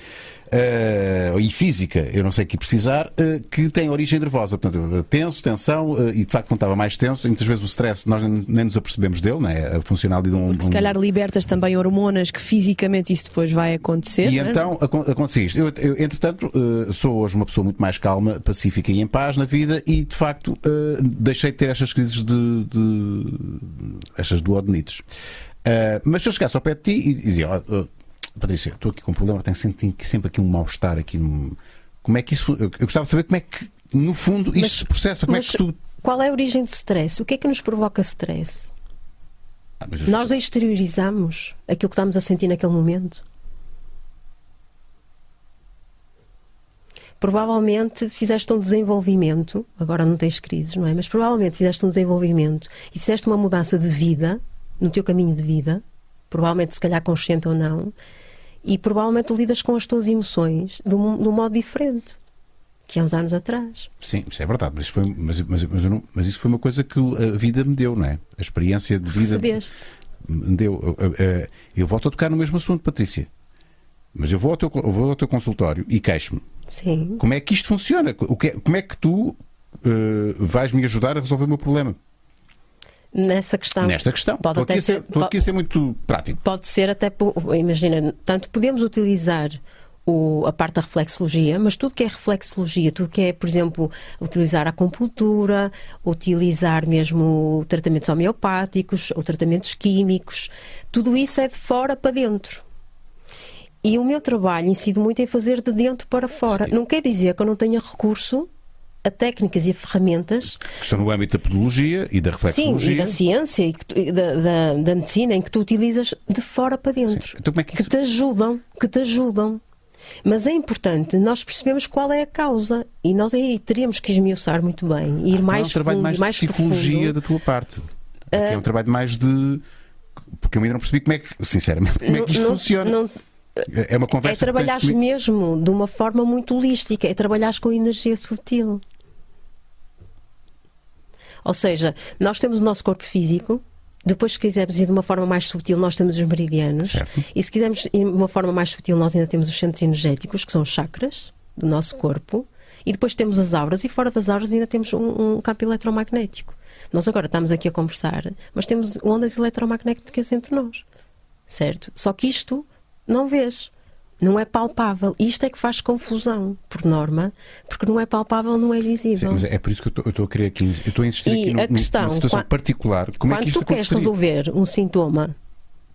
uh, e física, eu não sei o que precisar, uh, que tem origem nervosa. Portanto, tenso, tensão, uh, e de facto quando estava mais tenso, e muitas vezes o stress nós nem, nem nos apercebemos dele, não é? A funcional de um. Se calhar libertas também hormonas que fisicamente isso depois vai acontecer. E é? então acontece isto. Eu, eu entretanto, sou hoje uma pessoa muito mais calma, pacífica e em paz na vida, e de facto deixei de ter estas crises de. de estas duodenites. Uh, mas se eu chegasse ao pé de ti e dizia, oh, Patrícia, estou aqui com um problema, tenho sempre, sempre aqui um mal-estar aqui no... Como é que isso. Eu gostava de saber como é que, no fundo, isto mas, se processa. Como é que tu. Qual é a origem do stress? O que é que nos provoca stress? Ah, Nós exteriorizamos aquilo que estamos a sentir naquele momento. Provavelmente fizeste um desenvolvimento, agora não tens crises, não é? Mas provavelmente fizeste um desenvolvimento e fizeste uma mudança de vida, no teu caminho de vida, provavelmente se calhar consciente ou não, e provavelmente lidas com as tuas emoções de um, de um modo diferente que há uns anos atrás. Sim, isso é verdade, mas, foi, mas, mas, mas, não, mas, isso foi uma coisa que a vida me deu, não é? A experiência de vida Recebeste. me deu. Eu, eu, eu, volto a tocar no mesmo assunto, Patrícia. Mas eu vou ao teu, eu vou ao teu consultório e queixo-me. Sim. Como é que isto funciona? O que é, como é que tu uh, vais me ajudar a resolver o meu problema? Nessa questão. Nesta questão. Pode estou, até aqui ser, estou aqui a ser muito prático. Pode ser até, imagina, tanto podemos utilizar o, a parte da reflexologia, mas tudo que é reflexologia, tudo que é, por exemplo, utilizar a acupuntura, utilizar mesmo tratamentos homeopáticos ou tratamentos químicos, tudo isso é de fora para dentro. E o meu trabalho incide muito em fazer de dentro para fora. Sim. Não quer dizer que eu não tenha recurso a técnicas e a ferramentas. Que estão no âmbito da pedologia e da reflexologia. Sim, e da ciência e, que, da, da, da, medicina, em que tu utilizas de fora para dentro. Então, é que, isso... que te ajudam, que te ajudam. Mas é importante nós percebemos qual é a causa e nós aí teríamos que esmiuçar muito bem, ir ah, mais então é um trabalho mais, mais de psicologia da tua parte. É, é um trabalho mais de porque eu ainda não percebi como é que, sinceramente, como é que isto não, funciona. Não, é uma conversa. É trabalhar mesmo de uma forma muito holística, é trabalhar com energia sutil. Ou seja, nós temos o nosso corpo físico, depois, se quisermos ir de uma forma mais sutil, nós temos os meridianos. Certo. E se quisermos ir de uma forma mais sutil, nós ainda temos os centros energéticos, que são os chakras do nosso corpo. E depois temos as auras, e fora das auras ainda temos um, um campo eletromagnético. Nós agora estamos aqui a conversar, mas temos ondas eletromagnéticas entre nós. Certo? Só que isto não vês não é palpável. Isto é que faz confusão, por norma, porque não é palpável, não é visível. Sim, mas é por isso que eu estou a querer aqui, eu estou a insistir e aqui no, a questão, numa situação quando, particular. Como quando é que isto tu queres resolver um sintoma,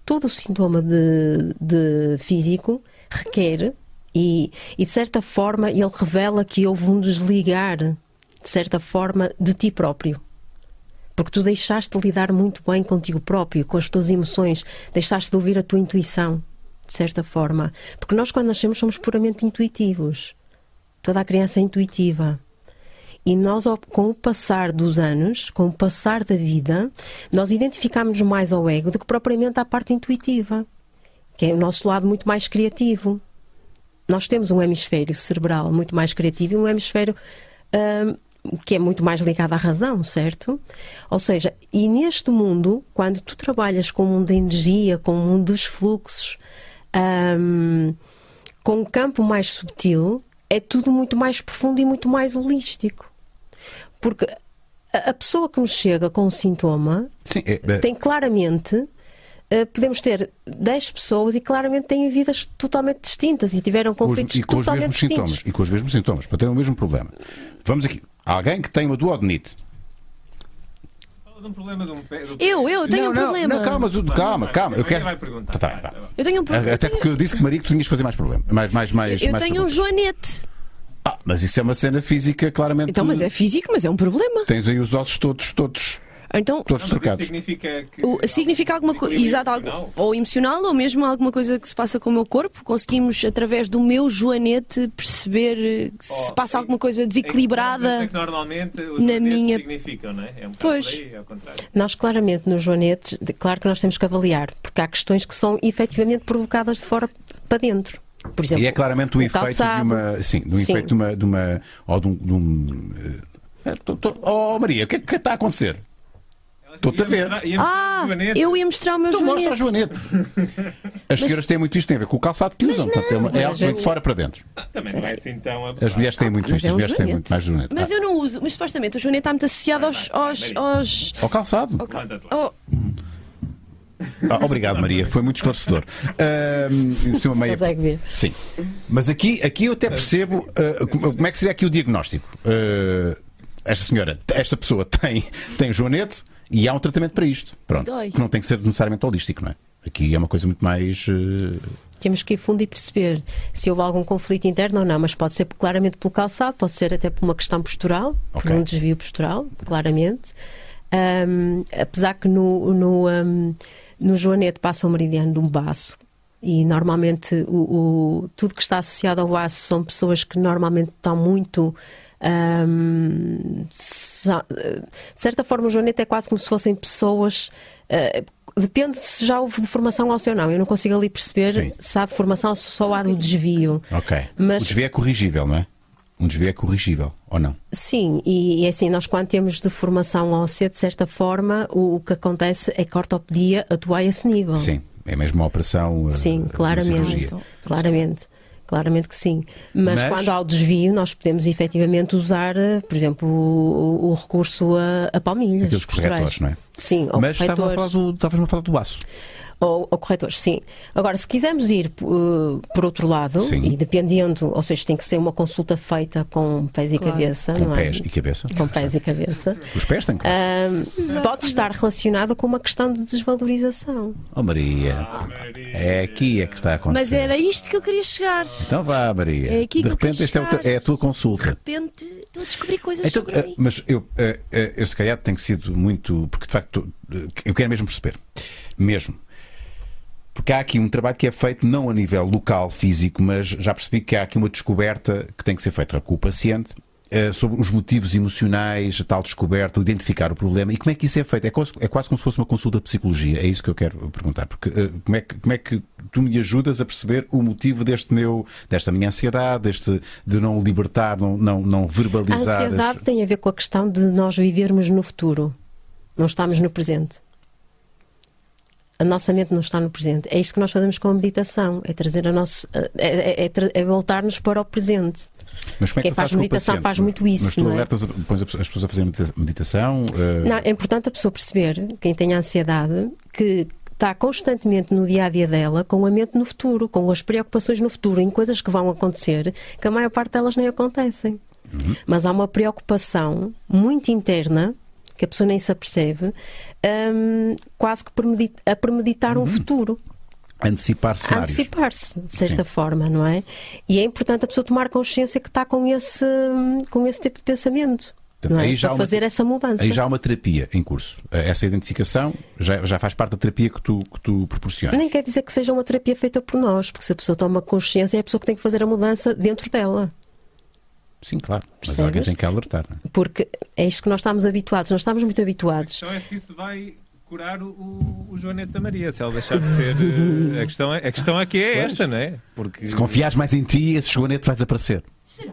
todo o sintoma de, de físico requer e, e de certa forma ele revela que houve um desligar, de certa forma, de ti próprio porque tu deixaste de lidar muito bem contigo próprio, com as tuas emoções, deixaste de ouvir a tua intuição de certa forma. Porque nós, quando nascemos, somos puramente intuitivos. Toda a criança é intuitiva. E nós, com o passar dos anos, com o passar da vida, nós identificamos mais ao ego do que propriamente à parte intuitiva, que é o nosso lado muito mais criativo. Nós temos um hemisfério cerebral muito mais criativo e um hemisfério hum, que é muito mais ligado à razão, certo? Ou seja, e neste mundo, quando tu trabalhas com o mundo da energia, com o mundo dos fluxos, um, com um campo mais subtil, é tudo muito mais profundo e muito mais holístico. Porque a pessoa que nos chega com um sintoma Sim, é, é... tem claramente. Uh, podemos ter 10 pessoas e claramente têm vidas totalmente distintas e tiveram conflitos e com totalmente os mesmos distintos. Sintomas, e com os mesmos sintomas, para ter o mesmo problema. Vamos aqui. Alguém que tem uma duodenite de um problema de um pé. Eu, eu tenho não, um problema. Não, calma, calma, calma. Eu quero. Tá, tá, tá. Eu tenho um problema. Até porque eu disse que Maria que tu tinhas que fazer mais problema. Mais, mais, mais, eu mais tenho perguntas. um joanete. Ah, mas isso é uma cena física, claramente. Então, mas é físico, mas é um problema. Tens aí os ossos todos, todos. Então, Todos trocados. Significa, que o- significa alguma coisa, exato, algo- emocional? ou emocional, ou mesmo alguma coisa que se passa com o meu corpo. Conseguimos, através do meu joanete, perceber eh, se Oh, passa é- alguma coisa É desequilibrada. que normalmente os na minha- significam, não é? É um bocado Pois. aí, é ao contrário. Nós, claramente, nos joanetes, de- claro que nós temos que avaliar, porque há questões que são efetivamente provocadas de fora para dentro. Por exemplo, E é claramente o, o efeito calçado. de uma. Sim, do Sim. efeito de uma. De uma ou de um. de um, eh, tô- oh, Maria, o que é que está a acontecer? Estou-te a ver. Ah, eu ia mostrar o meu Então mostra joanete. o joanete. As senhoras têm muito isto, tem a ver com o calçado que usam. Portanto, é, uma, é algo que vem de fora para dentro. Também não é assim tão As mulheres têm muito isto, é as mulheres têm muito mais joanete. Mas eu não uso, mas supostamente o joanete está muito associado aos. aos, aos... Ao calçado. Ah, obrigado, Maria. Foi muito esclarecedor. Se uma meia- consegue ver. Sim. Mas aqui, aqui eu até percebo ah, como é que seria aqui o diagnóstico. Ah, esta senhora, esta pessoa tem, tem joanete e há um tratamento para isto. Pronto. Dói. Que não tem que ser necessariamente holístico, não é? Aqui é uma coisa muito mais. ah, Temos que ir fundo e perceber se houve algum conflito interno ou não, mas pode ser claramente pelo calçado, pode ser até por uma questão postural, por Ok. um desvio postural, claramente. Ahm, apesar que no, no, ahm, no joanete passa o meridiano de um baço e normalmente o, o- tudo que está associado ao baço são pessoas que normalmente estão muito. De certa forma, o joanete é quase como se fossem pessoas. ah, depende se já houve deformação óssea ou não. Eu não consigo ali perceber Sim. se há deformação ou se só há do desvio. Ok. Mas- O desvio é corrigível, não é? Um desvio é corrigível, ou não? Sim, e, e assim, nós quando temos deformação óssea, de certa forma, o, o que acontece é que a ortopedia atua a esse nível. Sim. É mesmo uma operação. ah, Sim, uma claramente. cirurgia. Claramente. Claramente que sim. Mas, Mas- quando há o desvio, nós podemos efetivamente usar, eh, por exemplo, o, o recurso a, a palmilhas. Aqueles corretores, não é? Sim, ou Mas estava a falar do, estavas-me a falar do aço. Ou, ou corretores, sim. Agora, se quisermos ir uh, por outro lado, Sim. e dependendo, ou seja, tem que ser uma consulta feita com pés e Claro. cabeça, Com não pés é? e cabeça. Com pés e cabeça. Os pés têm que. Ahm, pode estar relacionado com uma questão de desvalorização. Oh, Maria. É aqui é que está a acontecer. mas era isto que eu queria chegar. De Então vá, Maria. É aqui de que repente, esta é, é a tua consulta. repente, estou a descobrir coisas Então, sobre mim. mas eu, eh, eu se calhar tenho sido muito. Porque de facto eu quero mesmo perceber. Mesmo. Porque há aqui um trabalho que é feito não a nível local, físico, mas já percebi que há aqui uma descoberta que tem que ser feita com o paciente eh, sobre os motivos emocionais, a tal descoberta, identificar o problema e como é que isso é feito. É quase, é quase como se fosse uma consulta de psicologia. É isso que eu quero perguntar. Porque eh, como, é que, como é que tu me ajudas a perceber o motivo deste meu, desta minha ansiedade, deste, de não libertar, não, não, não A verbalizar. as- ansiedade tem a ver com a questão de nós vivermos no futuro. Não estamos no presente. A nossa mente não está no presente. É isto que nós fazemos com a meditação. É trazer a nossa. É, é- é é voltar-nos para o presente. Mas como é Quem que faz fazes com o meditação paciente? faz muito isso, Mas tu não é? alertas, pões as pessoas a fazer medita- meditação? eh, Não, é importante a pessoa perceber, quem tem ansiedade, que está constantemente no dia a dia dela com a mente no futuro, com as preocupações no futuro, em coisas que vão acontecer, que a maior parte delas nem acontecem. Uhum. Mas há uma preocupação muito interna, que a pessoa nem se apercebe, hum, quase que premedi- a premeditar Uhum. um futuro. antecipar A cenários. antecipar-se, de certa Sim. forma, não é? E é importante a pessoa tomar consciência que está com esse, com esse tipo de pensamento. Portanto, é? aí já Para há uma- fazer essa mudança. Aí já há uma terapia em curso. Essa identificação já, já faz parte da terapia que tu, que tu proporcionas. Nem quer dizer que seja uma terapia feita por nós, porque se a pessoa toma consciência, é a pessoa que tem que fazer a mudança dentro dela. Sim, claro. Mas Percebes? alguém tem que alertar. não é? Porque é isto que nós estamos habituados, nós estamos muito A habituados. questão é se isso vai curar o, o, Joanete da Maria, se ela deixar de ser. eh, a, questão é, a questão aqui é esta, não é? Porque, Se confiares mais em ti, esse joanete vai desaparecer.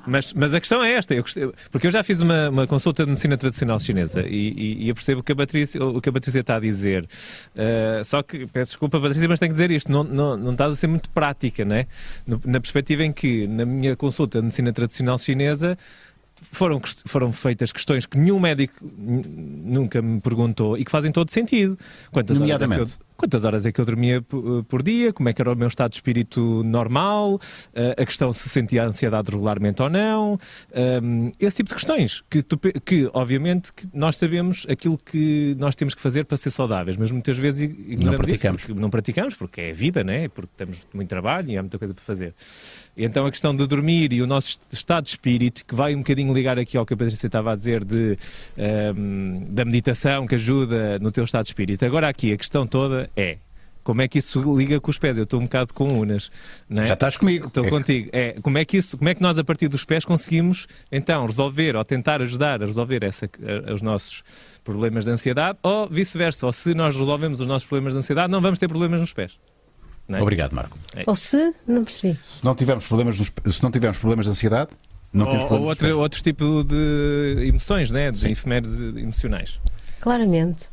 Mas, mas a questão é esta, eu porque eu já fiz uma, uma consulta de medicina tradicional chinesa e, e- e eu percebo que a Patrícia, o que a Patrícia está a dizer. Eh, só que, peço desculpa, Patrícia, mas tenho que dizer isto: não, não, não estás a ser muito prática, não é? Na perspectiva em que, na minha consulta de medicina tradicional chinesa, foram, foram feitas questões que nenhum médico nunca me perguntou e que fazem todo sentido. Quantas horas é que eu- Nomeadamente? quantas horas é que eu dormia por dia, como é que era o meu estado de espírito normal, a questão se sentia ansiedade regularmente ou não, esse tipo de questões que, tu, que obviamente, que nós sabemos aquilo que nós temos que fazer para ser saudáveis, mas muitas vezes ignoramos não praticamos. Isso não praticamos, porque é a vida, né? porque temos muito trabalho e há muita coisa para fazer. Então a questão de dormir e o nosso estado de espírito, que vai um bocadinho ligar aqui ao que a Patrícia estava a dizer de, um, da meditação que ajuda no teu estado de espírito. Agora aqui a questão toda é como é que isso liga com os pés? Eu estou um bocado com unas. É? Já estás comigo. Estou é contigo. É, como, é que isso, como é que nós, a partir dos pés, conseguimos então resolver ou tentar ajudar a resolver essa, a, os nossos problemas de ansiedade ou vice-versa? Ou se nós resolvemos os nossos problemas de ansiedade, não vamos ter problemas nos pés. É? Obrigado, Marco. É. Ou se, não percebi. Se não tivermos problemas, nos, se não tivermos problemas de ansiedade, não ou, temos problemas ou outro, outro tipo de emoções, né? de efemérides emocionais. Claramente.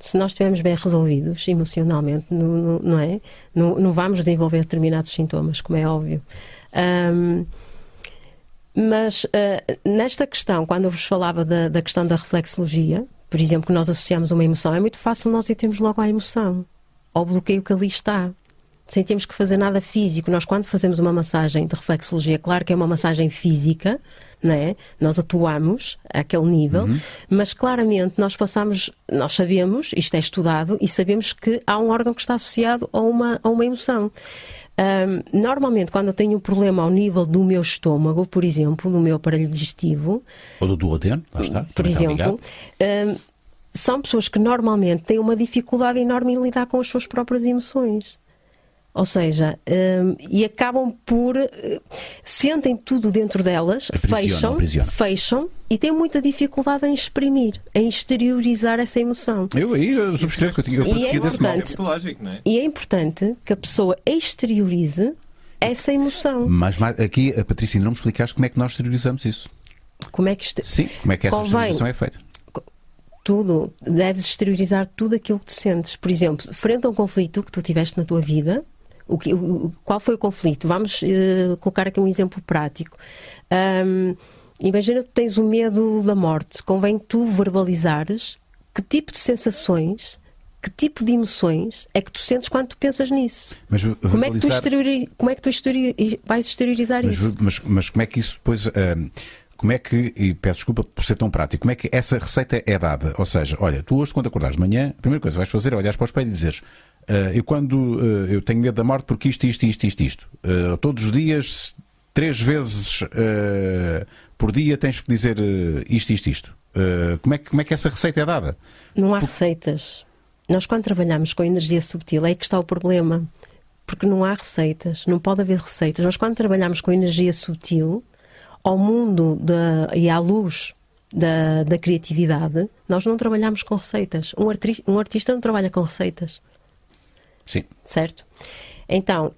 Se nós estivermos bem resolvidos emocionalmente, não, não é? Não, não, vamos desenvolver determinados sintomas, como é óbvio. Um, mas uh, nesta questão, quando eu vos falava da, da questão da reflexologia, por exemplo, que nós associamos uma emoção, é muito fácil nós irmos logo à emoção ao bloqueio que ali está. Sem termos que fazer nada físico. Nós, quando fazemos uma massagem de reflexologia, claro que é uma massagem física, né? nós atuamos àquele nível, uhum. mas claramente nós passamos, nós sabemos, isto é estudado, e sabemos que há um órgão que está associado a uma, a uma emoção. Um, normalmente, quando eu tenho um problema ao nível do meu estômago, por exemplo, do meu aparelho digestivo, ou do duodeno, lá está, por exemplo, um, são pessoas que normalmente têm uma dificuldade enorme em lidar com as suas próprias emoções. Ou seja, um, e acabam por. Uh, sentem tudo dentro delas, fecham, fecham e têm muita dificuldade em exprimir, em exteriorizar essa emoção. Eu aí subscrevo que eu tinha eu e é importante, é é? E é importante que a pessoa exteriorize essa emoção. Mas, mas aqui, a Patrícia, não me explicaste como é que nós exteriorizamos isso. Como é que isto... Sim, como é que essa Convém... exteriorização é feita? Tudo, deves exteriorizar tudo aquilo que tu sentes. Por exemplo, frente a um conflito que tu tiveste na tua vida, o que, o, qual foi o conflito? Vamos uh, colocar aqui um exemplo prático. Um, imagina que tens o medo da morte. Convém tu verbalizares que tipo de sensações, que tipo de emoções é que tu sentes quando tu pensas nisso. Mas verbalizar... como, é que tu exteriori... como é que tu exteriori... vais exteriorizar mas, isso? Mas, mas, como é que isso depois. Uh como é que, e peço desculpa por ser tão prático, como é que essa receita é dada? Ou seja, olha, tu hoje quando acordares de manhã, a primeira coisa que vais fazer é olhar para o espelho e dizeres uh, eu quando uh, eu tenho medo da morte porque isto, isto, isto, isto, isto. Uh, todos os dias, três vezes por dia tens que dizer isto, isto, isto. como, é que, como é que essa receita é dada? Não há receitas. Nós quando trabalhamos com energia subtil é que está o problema. Porque não há receitas, não pode haver receitas. Nós quando trabalhamos com energia subtil, ao mundo da, e à luz da, da, criatividade, nós não trabalhamos com receitas. Um, artista, um artista não trabalha com receitas. Sim. Certo? Então,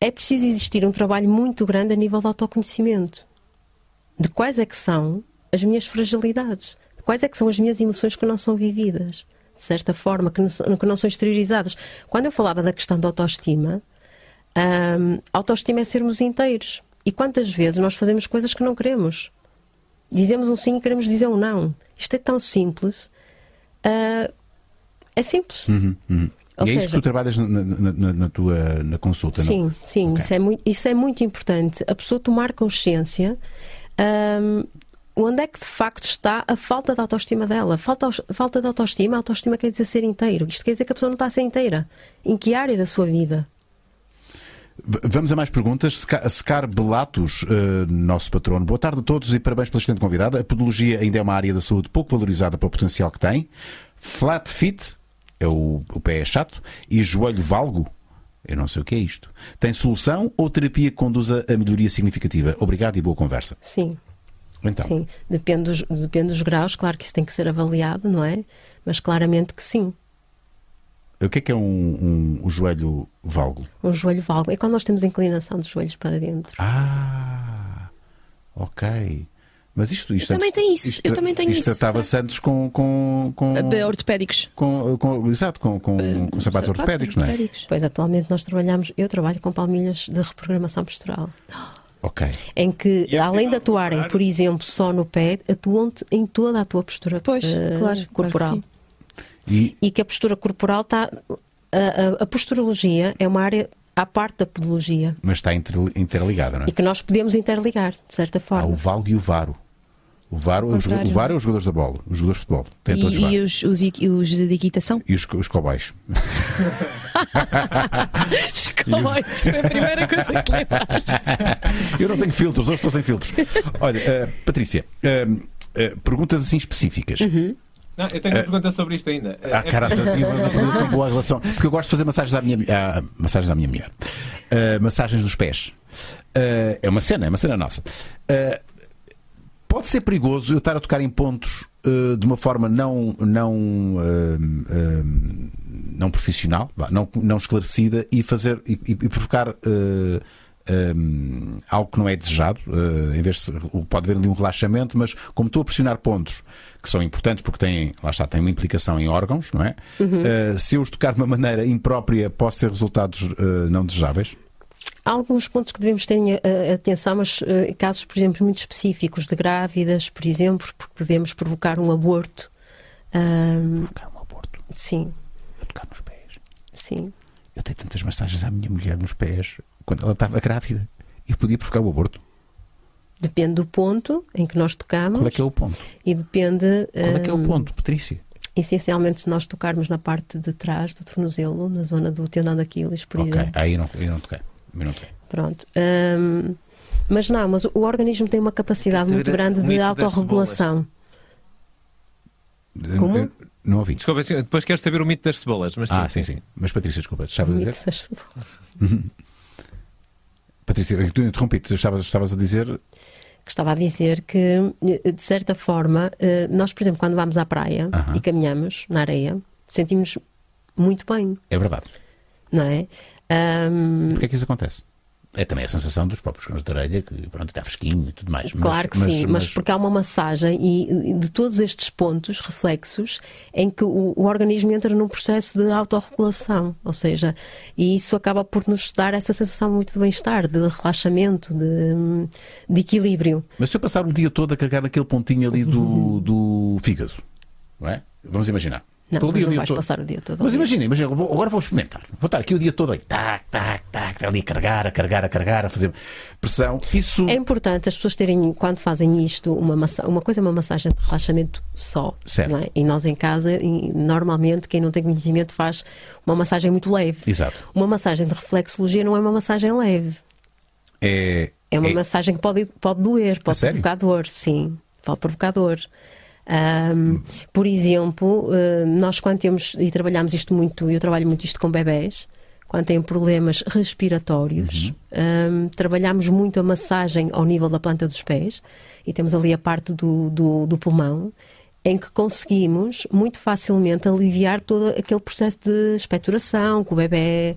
é preciso existir um trabalho muito grande a nível de autoconhecimento. De quais é que são as minhas fragilidades? De quais é que são as minhas emoções que não são vividas? De certa forma, que não, que não são exteriorizadas. Quando eu falava da questão da autoestima, hum, autoestima é sermos inteiros. E quantas vezes nós fazemos coisas que não queremos? Dizemos um sim e queremos dizer um não. Isto é tão simples. Uh, é simples. Uhum, uhum. e é seja, isso que tu trabalhas na, na, na tua na consulta, sim, não? Sim, okay. isso, é muito, isso é muito importante. A pessoa tomar consciência um, onde é que de facto está a falta de autoestima dela. Falta, falta de autoestima, autoestima quer dizer ser inteiro. Isto quer dizer que a pessoa não está a ser inteira. Em que área da sua vida? Vamos a mais perguntas. Secar Belatos, uh, nosso patrono. Boa tarde a todos e parabéns pela excelente convidada. A podologia ainda é uma área da saúde pouco valorizada para o potencial que tem. Flat fit, é o, o pé é chato, e joelho valgo, eu não sei o que é isto. Tem solução ou terapia que conduza a melhoria significativa? Obrigado e boa conversa. Sim. Então. Sim, depende dos, depende dos graus, claro que isso tem que ser avaliado, não é? Mas claramente que sim. O que é que é um, um, um joelho valgo? Um joelho valgo é quando nós temos inclinação dos joelhos para dentro. Ah, ok. Mas isto, isto eu também tenho isso. Isto, eu também tenho isto isso. tratava-se antes com, com, com ortopédicos. Com, com, exato, com, com, uh, com sapatos, ortopédicos, não é? Pois atualmente nós trabalhamos, eu trabalho com palmilhas de reprogramação postural. Ok. Em que, além de atuarem, por exemplo, so no pé, atuam em toda a tua postura pois, uh, claro, corporal. Claro E e que a postura corporal está. A, a- a posturologia é uma área à parte da podologia mas está inter- interligada, não é? e que nós podemos interligar, de certa Há forma. o valgo e o varo. O VAR, os, Contrário. o VAR é os jogadores da bola, os jogadores de futebol. Todos E, VAR. e os, os, os de equitação? E os, os cowboys. Escolhas, foi a primeira coisa que lembraste. Eu não tenho filtros, hoje estou sem filtros. Olha, eh, Patrícia, eh, eh, perguntas assim específicas. Não, eu tenho uma pergunta sobre isto ainda. Ah, caralho, eu tinha uma pergunta com boa relação. Porque eu gosto de fazer massagens à minha, à- massagens à minha mulher. Ah, massagens dos pés. Ah, é uma cena, é uma cena nossa. Ah, pode ser perigoso eu estar a tocar em pontos ah, de uma forma não, não, ah, ah, não profissional, não, não esclarecida e fazer e- e provocar. Um, algo que não é desejado, uh, em vez de pode haver ali um relaxamento, mas como estou a pressionar pontos que são importantes porque têm, lá está, têm uma implicação em órgãos, não é? Uh, se eu os tocar de uma maneira imprópria, posso ter resultados uh, não desejáveis. Há alguns pontos que devemos ter atenção, mas casos, por exemplo, muito específicos de grávidas, por exemplo, porque podemos provocar um aborto. Ahm, Tocar um aborto, sim, eu tocar nos pés. sim. Eu dei tantas massagens à minha mulher nos pés quando ela estava grávida. Eu podia provocar o aborto. Depende do ponto em que nós tocamos Qual é que é o ponto? e depende, Qual é que é o ahm, ponto, Patrícia? essencialmente, se nós tocarmos na parte de trás do tornozelo, na zona do tendão de Aquiles, por Ok, exemplo. aí não, aí não toquei. Aí não toquei. Pronto. Ahm, mas não, mas o organismo tem uma capacidade muito grande o de autorregulação. Como? Eu- não ouvi. Desculpa, sim, depois quero saber o mito das cebolas. Mas Ah, sim, sim. Mas Patrícia, desculpa, estavas a dizer? Mito das- Patrícia, tu interrompi-te, estavas, estavas a dizer. que estava a dizer que, eh, de certa forma, eh, nós, por exemplo, quando vamos à praia e caminhamos na areia, sentimos muito bem, É verdade. não é? Ahm, Porquê é que isso acontece? É também a sensação dos próprios cães de orelha, que pronto, está fresquinho e tudo mais. Mas- claro que sim, mas, porque há uma massagem e, e de todos estes pontos reflexos em que o, o organismo entra num processo de autorregulação, ou seja, e isso acaba por nos dar essa sensação muito de bem-estar, de relaxamento, de, de equilíbrio. Mas se eu passar o dia todo a carregar naquele pontinho ali do, do fígado, não é? Vamos imaginar. Não, Estou ali o não dia vais todo. passar o dia todo. Mas imagina, imagina, vou- agora vou experimentar. Vou estar aqui o dia todo aí, tac, tac, tac, ali a carregar, a carregar, a carregar, a fazer pressão. Isso. É importante as pessoas terem, quando fazem isto, uma, massa- uma coisa é uma massagem de relaxamento só. Certo. não é? E nós em casa, e normalmente, quem não tem conhecimento faz uma massagem muito leve. Exato. Uma massagem de reflexologia não é uma massagem leve. É, É uma é- massagem que pode, pode doer, pode sério? provocar dor, sim. Pode provocar dor. Ahm, por exemplo, eh, nós quando temos, e trabalhamos isto muito, eu trabalho muito isto com bebés, quando têm problemas respiratórios, ahm, trabalhamos muito a massagem ao nível da planta dos pés e temos ali a parte do, do, do pulmão, em que conseguimos muito facilmente aliviar todo aquele processo de expectoração que o bebê,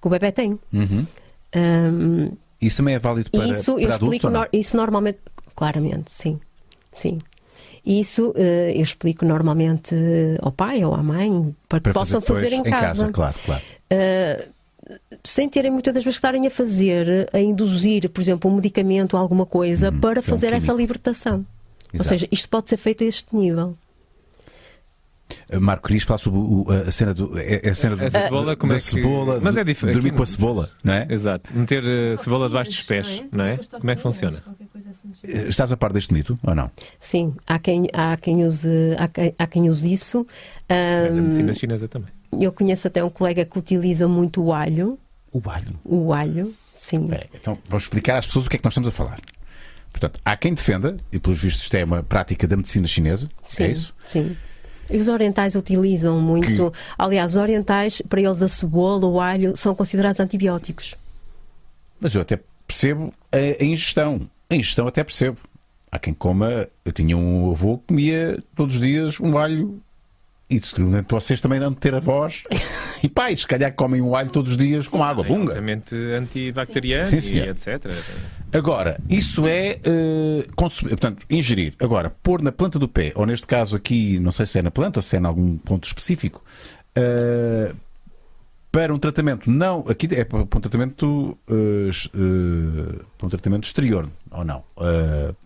que o bebê tem. Uhum. Ahm, Isso também é válido para, isso para eu adultos explico isso normalmente, claramente, sim, sim. Isso eh, eu explico normalmente eh, ao pai ou à mãe para que Para possam fazer, depois em casa, claro, claro. Eh, sem terem muitas das vezes que estarem a fazer, a induzir, por exemplo, um medicamento ou alguma coisa para que é um fazer essa libertação. Ou Exato. seja, isto pode ser feito a este nível. Uh, Marco, querias falar sobre o- a cena do. é- é A, cena do- A cebola, da- como da é que- cebola, Mas é dif- Dormir com a cebola, não é? Exato. Meter uh, cebola debaixo dos pés, não é? Como é que funciona? Eh, Estás a par deste mito ou não? Sim, há quem, há quem, use, há quem, há quem use isso. É da medicina chinesa também. eu conheço até um colega que utiliza muito o alho. O alho. O alho, sim. Aí, Então, vamos explicar às pessoas o que é que nós estamos a falar. Portanto, há quem defenda, e pelos vistos isto é uma prática da medicina chinesa, Sim, é isso? sim. E os orientais utilizam muito. Aliás, os orientais, para eles, a cebola, o alho, são considerados antibióticos. Mas eu até percebo a, a ingestão. A ingestão até percebo. Há quem coma. Eu tinha um avô que comia todos os dias um alho. E seguramente vocês também não ter avós. E pais, se calhar comem um alho todos os dias com água, É bunga. altamente antibacteriano Sim, e senhor. etc. Agora, isso é eh, consumir, portanto, ingerir. Agora, pôr na planta do pé, ou neste caso aqui, não sei se é na planta, se é em algum ponto específico, eh, para um tratamento não. Aqui é para um tratamento. es- eh, para um tratamento exterior, ou não?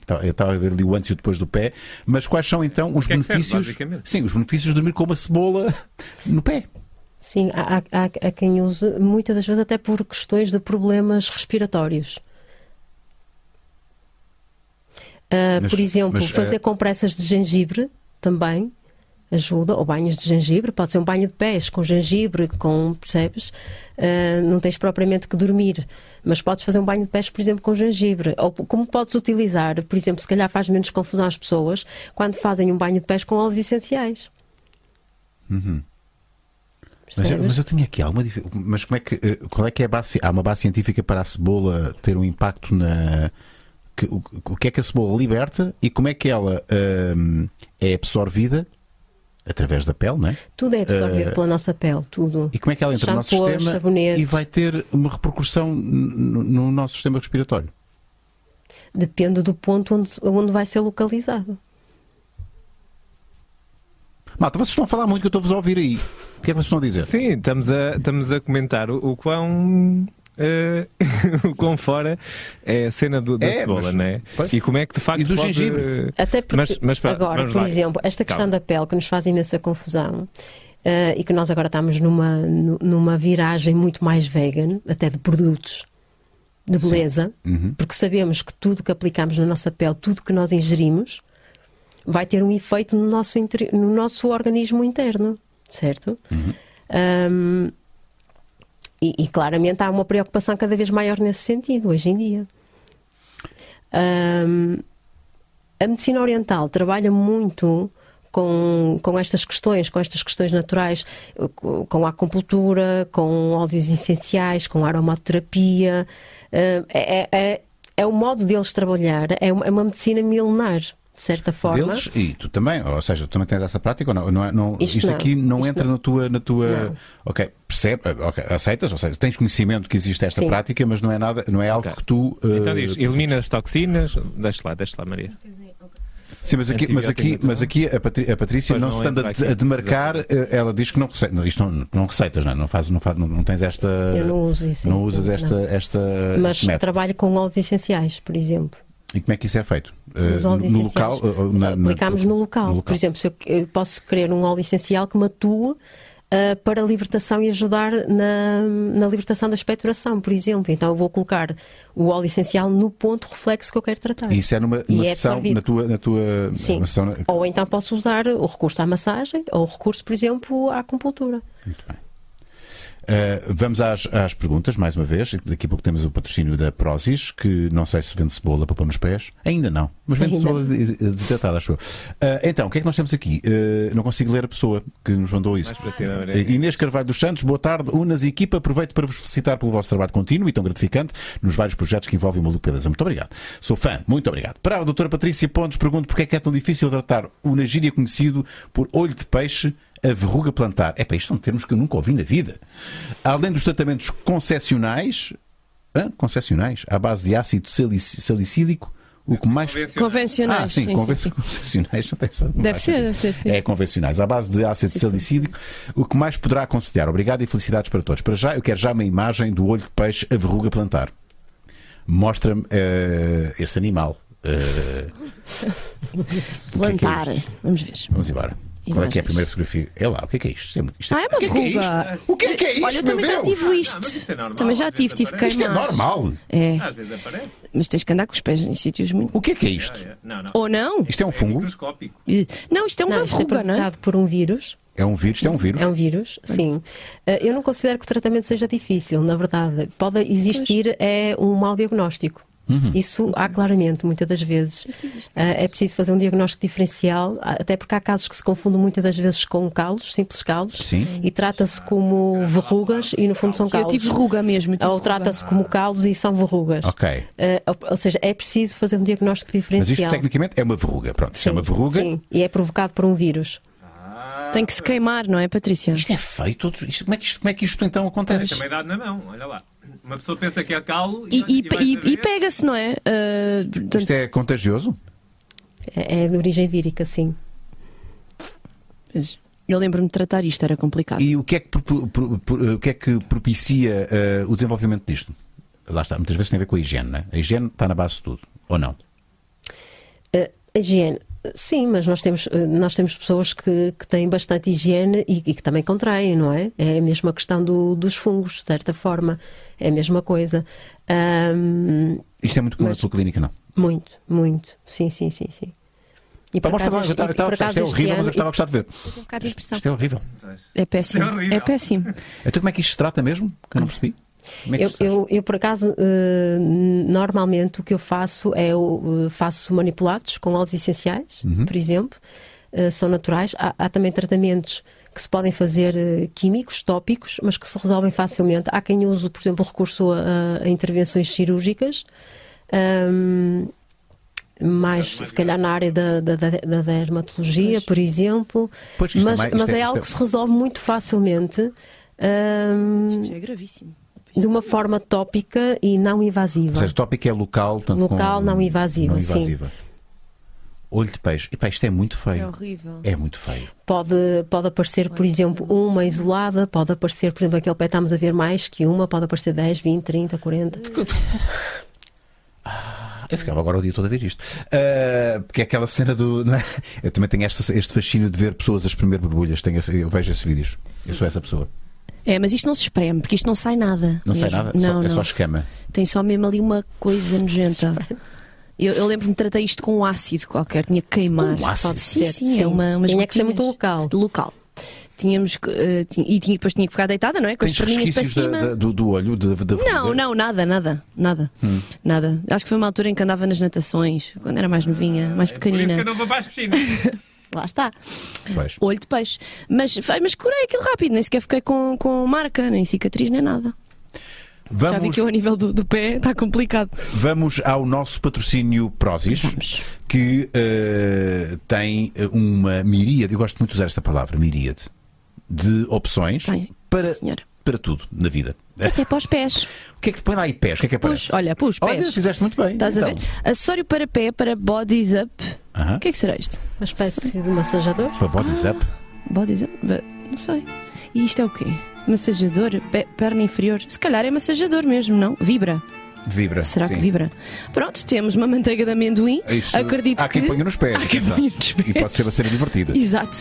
Tá- eu estava a ver ali o antes e o depois do pé, mas quais são então os que é que serve, benefícios? basicamente? sim, os benefícios de dormir com uma cebola no pé. Sim, há, há- há- quem use, muitas das vezes até por questões de problemas respiratórios. Ah, Mas- por exemplo, mas, fazer compressas de gengibre também ajuda, ou banhos de gengibre, pode ser um banho de pés com gengibre, com, percebes? Ah, não tens propriamente que dormir, mas podes fazer um banho de pés, por exemplo, com gengibre. Ou como podes utilizar, por exemplo, se calhar faz menos confusão às pessoas quando fazem um banho de pés com óleos essenciais. Uhum. Mas, eu- mas eu tinha aqui alguma difi- Mas como é que. eh, Qual é que é a base? Há uma base científica para a cebola ter um impacto na. que- o, o que é que a cebola liberta e como é que ela hum, é absorvida através da pele, não é? Tudo é absorvido Eh, pela nossa pele, tudo. E como é que ela entra no nosso sistema sabonetes. e vai ter uma repercussão no, no nosso sistema respiratório? Depende do ponto onde, onde vai ser localizado. Malta, vocês estão a falar muito que eu estou-vos a ouvir aí. O que é que vocês estão a dizer? Sim, estamos a, estamos a comentar o, o quão. Eh, o quão fora é a cena do- da É, cebola, mas- não é? pois. E como é que de facto. E do pode- gengibre. Até porque, Mas- mas agora, por lá. exemplo, esta questão Calma. da pele que nos faz imensa confusão eh, e que nós agora estamos numa, nu- numa viragem muito mais vegan, até de produtos de beleza, Uhum. porque sabemos que tudo que aplicamos na nossa pele, tudo que nós ingerimos, vai ter um efeito no nosso, interi- no nosso organismo interno, certo? Ahm, e, e claramente há uma preocupação cada vez maior nesse sentido hoje em dia. Ahm, a medicina oriental trabalha muito com, com estas questões, com estas questões naturais, com a acupuntura, com óleos essenciais, com aromaterapia. Ah, É, é, é o modo deles trabalhar, é uma, é uma medicina milenar, de certa forma. Deles e tu também, ou seja, tu também tens essa prática ou não? não, é- não- Isto isto não, aqui não isto entra não. na tua. Na tua Não. Ok, percebe, ok, aceitas, ou seja, tens conhecimento que existe esta Sim. prática, mas não é nada, não é algo Ok. que tu. Então eh, diz, elimina as toxinas. Deixa lá, deixa lá, Maria. Sim, mas aqui, mas aqui, mas aqui a, Patri- a Patrícia, Pois não, não se estando a, entra aqui. a demarcar, eh, ela diz que não, rece- não, isto não, não receitas, não, é? não, faz, não, faz, não, não tens esta. Eu não uso isso. não usas não. esta, esta Mas trabalho com óleos essenciais, por exemplo. E como é que isso é feito? Eh, no local? ou na- na- Aplicamos no local. Por exemplo, se eu, eu posso querer um óleo essencial que me atue ah, para a libertação e ajudar na, na libertação da expectoração, por exemplo. Então eu vou colocar o óleo essencial no ponto reflexo que eu quero tratar. E isso é numa, numa é sessão absorvido. na tua. Na tua Sim. sessão na- Ou então posso usar o recurso à massagem ou o recurso, por exemplo, à acupuntura. Muito bem. Uh, vamos às, às perguntas, mais uma vez. Daqui a pouco temos o patrocínio da Prozis, que não sei se vende cebola para pôr nos pés. Ainda não, mas vende Ainda. cebola de- de- desidratada, acho eu. Uh, então, o que é que nós temos aqui? Uh, não consigo ler a pessoa que nos mandou isso. Cima, Inês Carvalho dos Santos, boa tarde. Unas e equipa, aproveito para vos felicitar pelo vosso trabalho contínuo e tão gratificante nos vários projetos que envolvem o Maluco Beleza. Muito obrigado. Sou fã, muito obrigado. Para a doutora Patrícia Pontes, pergunto porque é que é tão difícil tratar o na gíria conhecido por olho de peixe a verruga plantar. É para isto são termos que eu nunca ouvi na vida. Além dos tratamentos concessionais, hã? concessionais, à base de ácido salicílico, o que mais. Convencionais. Ah, sim, sim, conven- sim, sim. convencionais. Não tem, não Deve ser, deve ser, sim. É convencionais, à base de ácido salicílico, o que mais poderá aconselhar. Obrigado e felicidades para todos. Para já, eu quero já uma imagem do olho de peixe a verruga plantar. Mostra-me eh, esse animal. O que é que é Plantar. Vamos ver. Vamos embora. Qual é que é a primeira fotografia? É lá, o que é que é isto? Isto é, muito- isto Ah, é uma o que é que é isto? O que é que é isto? Olha, eu também já tive isto. Não, mas isso é normal, também já tive, tive que aparece. Isto é queimar. normal. É, Às vezes aparece. mas tens que andar com os pés em sítios muito. O que é que é isto? Não, não. Ou não? Isto é um É fungo? microscópico. Não, isto é uma Não, isto é verruga, não é? por um vírus. É um vírus? Isto é um vírus? É um vírus, sim. Eh, Eu não considero que o tratamento seja difícil, na verdade. Pode existir é um mau diagnóstico. Uhum. Isso há claramente, muitas das vezes. Eh, É preciso fazer um diagnóstico diferencial, até porque há casos que se confundem muitas das vezes com calos, simples calos, Sim. e trata-se como verrugas e no fundo são Eu calos. tive verruga mesmo. eu tive Ou verruga. trata-se como calos e são verrugas. Ok. Eh, ou- seja, é preciso fazer um diagnóstico Mas diferencial. isto tecnicamente é uma verruga. Pronto, isto é uma verruga. Sim, e é provocado por um vírus. Tem que se queimar, não é, Patrícia? Isto é feito. isto- como, é que isto, como é que isto então acontece? Dá na mão, olha lá. Uma pessoa pensa que é calo E, e, e- e pega-se, não é? Ah, portanto, Isto é contagioso? É, é de origem vírica, sim. mas Eu lembro-me de tratar isto, era complicado. E o que é que, pro- pro- pro- o que é que propicia eh, o desenvolvimento disto? Lá está, muitas vezes tem a ver com a higiene, não é? A higiene está na base de tudo, ou não? Eh, A higiene, sim, mas nós temos, eh, nós temos pessoas que, que têm bastante higiene e, e que também contraem, não é? É a mesma questão do- dos fungos, de certa forma. É a mesma coisa. Ahm, Isto é muito comum Mas- na tua clínica, não? muito, muito. Sim, sim, sim, sim. E por mostra acaso este- estava eu estava a por gostar, isto é horrível, mas eu ano- estava a gostar de ver. um bocado de impressão. Isto é horrível. É péssimo. É horrível. É péssimo. Então como é que isto se trata mesmo? Eu não percebi. Como é que Eu, isto se faz? eu, eu, por acaso, eh, normalmente o que eu faço é eu eh, faço manipulados com óleos essenciais, Uhum. por exemplo, eh, são naturais. Há, há também tratamentos que se podem fazer eh, químicos, tópicos, mas que se resolvem facilmente. Há quem use, por exemplo, o recurso a, a intervenções cirúrgicas. ahm, mais, se calhar, na área da, da, da- da dermatologia, por exemplo. Pois, isto é mas mas é- é, algo é- que se resolve muito facilmente. ahm, Isto é gravíssimo. de uma forma tópica e não invasiva. Ou seja, o tópico é local, portanto, Local, com- não invasiva, não sim. Olho de peixe. E pá, isto é muito É feio. horrível. É muito feio. Pode, pode aparecer, por exemplo, uma isolada, pode aparecer, por exemplo, aquele pé estamos a ver mais que uma, pode aparecer 10, 20, 30, 40. Eu ficava agora o dia todo a ver isto. Ah, porque é aquela cena do. não é? Eu também tenho este, este fascínio de ver pessoas a espremer borbulhas. Tenho esse- eu vejo esses vídeos. Eu sou essa pessoa. É, mas isto não se espreme, porque isto não sai nada. Não sai mesmo. nada, Não, só- é não. só escama. Tem só mesmo ali uma coisa nojenta. Eu, eu lembro-me de tratei isto com um ácido qualquer, tinha que queimar. Com ácido? Sim, ser, sim, sim. é uma, umas Tinha que ser muito local. Local. Tínhamos que, eh, tinha- e tinha, depois tinha que ficar deitada, não é? Com as Tens perninhas para cima. da- da- do, do olho, da, da Não, não, nada, nada, nada. Hum. Nada. Acho que foi uma altura em que andava nas natações, quando era mais novinha, mais É por isso que pequenina. eu não vou para as piscinas. Lá está. Pois. Olho de peixe. Mas, mas curei aquilo rápido, nem sequer fiquei com, com marca, nem cicatriz, nem nada. Já vi Vamos, que eu, a nível do, do pé está complicado. vamos ao nosso patrocínio Prozis, Vamos. que eh, tem uma miríade, eu gosto muito de usar esta palavra, miríade, de opções Tem, para, sim, senhora. para tudo na vida. Até para os pés. O que é que te põe lá aí pés? O que é que aparece? Pus, olha, pus Olha, pés. fizeste muito bem. Estás a Então. ver? Acessório para pé, para bodies up. Aham. O que é que será isto? Uma espécie de massajador. Ah. Para bodies up. Bodies up? Não sei. E isto é o quê? Massajador? Pe- perna inferior? Se calhar é massajador mesmo, não? Vibra. Vibra. Será sim. que vibra? Pronto, temos uma manteiga de amendoim. Isso, Acredito há quem que. ponha nos pés. Há quem ponha nos E pode pés. ser bastante divertida. Exato.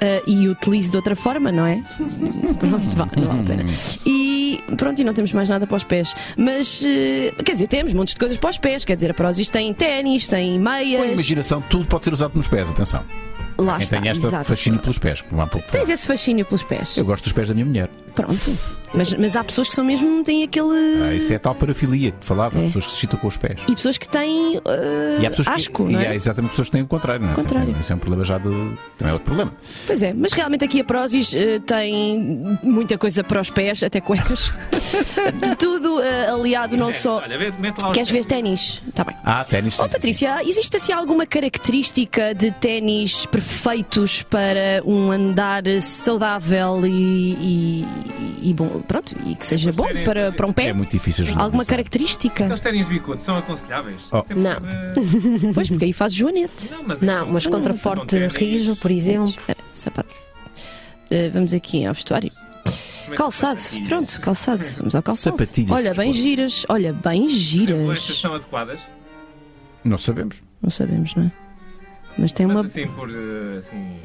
Ah, e utilize de outra forma, não é? Pronto, vá, não vale a pena. E pronto, e não temos mais nada para os pés. Mas, eh, quer dizer, temos montes de coisas para os pés. Quer dizer, a Prozis tem ténis, tem Com meias. imaginação, tudo pode ser usado nos pés, atenção. Lá Quem está. tem esta exato. fascínio pelos pés, como há pouco Tens esse fascínio pelos pés. Eu gosto dos pés da minha mulher. Pronto. Mas, mas há pessoas que são mesmo, têm aquele. Ah, isso é a tal parafilia que te falava, É. pessoas que se excitam com os pés. E pessoas que têm eh, E há pessoas asco, que, não e é? há exatamente pessoas que têm o contrário, não é? Contrário. Isso é um problema já de. Também é outro problema. Pois é, mas realmente aqui a Prozis eh, tem muita coisa para os pés, até cuecas. de tudo eh, aliado não só. Olha, mete lá Queres ver ténis? Está bem. Ah, ténis. sim, Oh, sim, sim. Patrícia, existe assim alguma característica de ténis perfeitos para um andar saudável e, e- e bom, pronto, e que seja bom para, para um pé? É muito difícil Alguma generalizar. característica? Aqueles ténis bicudos são aconselháveis? Oh. Sempre, Não. eh, Pois, porque aí faz joanete. Não, mas, Não, mas são- contra são forte ténis- rijo, por exemplo. Espera, sapato. Eh, vamos aqui ao vestuário. é Calçado, pronto, calçado. Vamos ao calçado. Sapatilhas Olha, bem giras. Olha, bem Estas giras. são adequadas? Não sabemos. Não sabemos, não é? Mas tem uma. Mas assim, por. eh, Assim,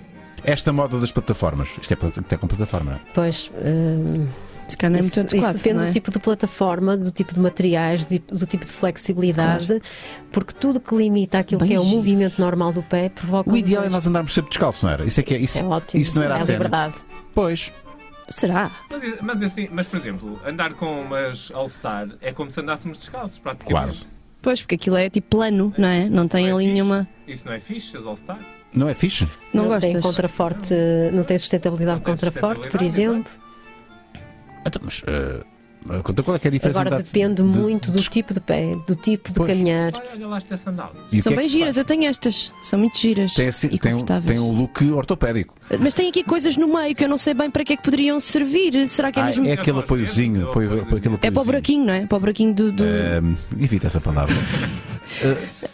Esta moda das plataformas. Isto é, plata- é com plataforma, não é? Pois, hum, Se calhar não é muito isso, isso adequado. depende não é? do tipo de plataforma, do tipo de materiais, do, tipo- do tipo de flexibilidade, porque tudo que limita aquilo Bem que é o movimento normal do pé provoca. O ideal é nós andarmos sempre descalço, não era? Isso é que é. Isso, Isso é ótimo, isso não era é a liberdade. Pois. Será? mas, mas assim, mas por exemplo, andar com umas All-Star é como se andássemos descalços, praticamente. Quase. Pois, porque aquilo é tipo plano, não é? Não tem Não é ali fixe. nenhuma. Isso não é fixe, as All-Star? Não é fixe? Não, tem gostas? contraforte, não tem sustentabilidade Não tem contra forte, por sustentabilidade, exemplo. Então, mas. conta qual é que é a diferença Agora de- depende de- muito do de- tipo de pé, do tipo de Pois. caminhar. Olha, olha lá estas sandálias. E o São é bem giras, faz? eu tenho estas. São muito giras Tem, assim- e tem, um, confortáveis. tem um look ortopédico. Mas tem aqui coisas no meio que eu não sei bem para que é que poderiam servir. Será que é Ah, mesmo. é É, aquele É apoiozinho. apoio, dedos, apoio, aquele para o buraquinho, não é? Para o buraquinho do. do- Ehm, evita essa palavra.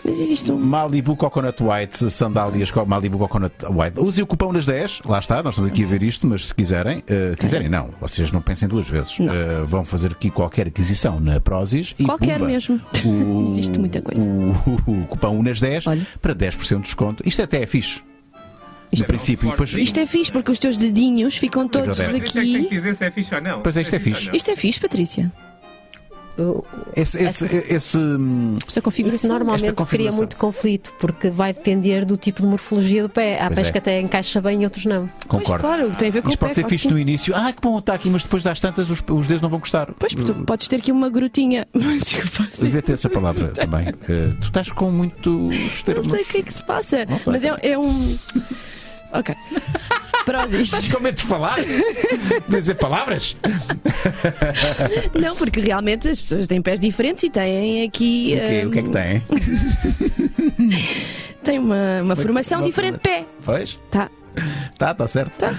Mas existe um. Malibu Coconut White, sandálias com Malibu Coconut White. Use o cupom nas 10, lá está, nós estamos aqui a ver isto, mas se quiserem, eh, quiserem não, vocês não pensem duas vezes. Eh, vão fazer aqui qualquer aquisição na Prozis e Qualquer pumba, mesmo. o- Existe muita coisa. O, o cupom nas 10 Olha. para 10% de desconto. Isto até é fixe. Isto No princípio, depois, Isto é fixe porque os teus dedinhos ficam todos Agradece. É que que aqui. dizer se é fixe ou não. Pois é, isto é Se fixe. Isto é fixe, Patrícia. Esse, esse, esse, hum, Esta Isso configuração. normalmente Esta configuração. cria muito conflito, porque vai depender do tipo de morfologia do pé. Há Pois pés é. que até encaixa bem e outros não. Pois, concordo. claro, tem a ver com Isto o pé. pode ser claro fixe no início. Ah, que bom, está aqui, mas depois das tantas os, os dedos não vão gostar. Pois, porque tu podes ter aqui uma grutinha. Desculpa. Devia ter essa palavra também. Eh, tu estás com muitos termos. Não sei o que é que se passa. Mas é, é um. Ok. Prozis. Estás com medo de falar? Dizer palavras? Não, porque realmente as pessoas têm pés diferentes e têm aqui. O quê? hum, O que é que tem? Tem uma, uma formação uma diferente de pé. Pois? Tá. Tá, tá certo. Tá.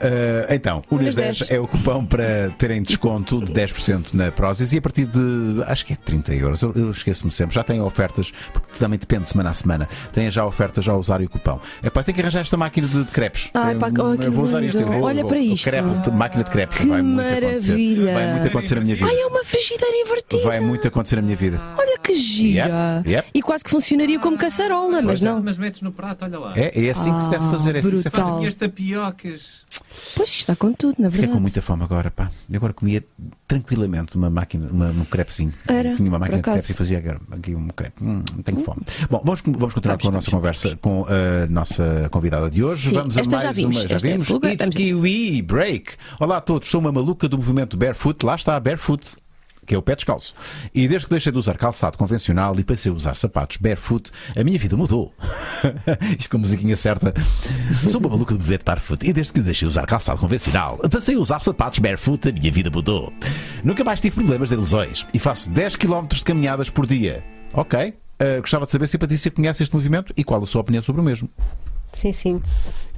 Eh, então, o Unas Unas 10 10. é o cupom para terem desconto de 10% na Prozis e a partir de, acho que é 30 euros, eu, eu esqueço-me sempre, já têm ofertas, porque também depende de semana a semana, têm já ofertas já a usar o cupom. É pá, tem que arranjar esta máquina de, de crepes. Ai, Eu- pá, oh, que eu vou usar isto. eu vou- Olha vou- para isto. crepe, máquina de crepes. Que vai muito acontecer. maravilha. Vai muito acontecer na minha vida. Ai, é uma frigideira invertida. Vai muito acontecer na minha vida. Olha que gira. Yep, yep. E quase que funcionaria como caçarola, mas Pois é, não. Mas metes no prato, olha lá. É, é assim que se deve fazer. É assim brutal. fazer. E as tapiocas. Pois isto está com tudo, na Fiquei verdade. com muita fome agora, pá. Eu agora comia tranquilamente uma máquina, uma, um crepezinho. Era, Tinha uma máquina de crepes e fazia aqui um crepe. Hum, tenho fome. Bom, vamos, vamos continuar Vamos, com a nossa vamos, conversa com a nossa convidada de hoje. Sim, vamos a esta já mais vimos. uma. Já Esta é a vimos? fuga, It's. Kiwi Break. Olá a todos, sou uma maluca do movimento Barefoot. Lá está, Barefoot. Que é o pé descalço. E desde que deixei de usar calçado convencional e passei a usar sapatos barefoot, a minha vida mudou. Isto com a musiquinha certa. Sou uma maluca de movimento barefoot e desde que deixei de usar calçado convencional, passei a usar sapatos barefoot, a minha vida mudou. Nunca mais tive problemas de lesões e faço 10 km de caminhadas por dia. Ok. Uh, gostava de saber se a Patrícia conhece este movimento e qual a sua opinião sobre o mesmo. Sim, sim.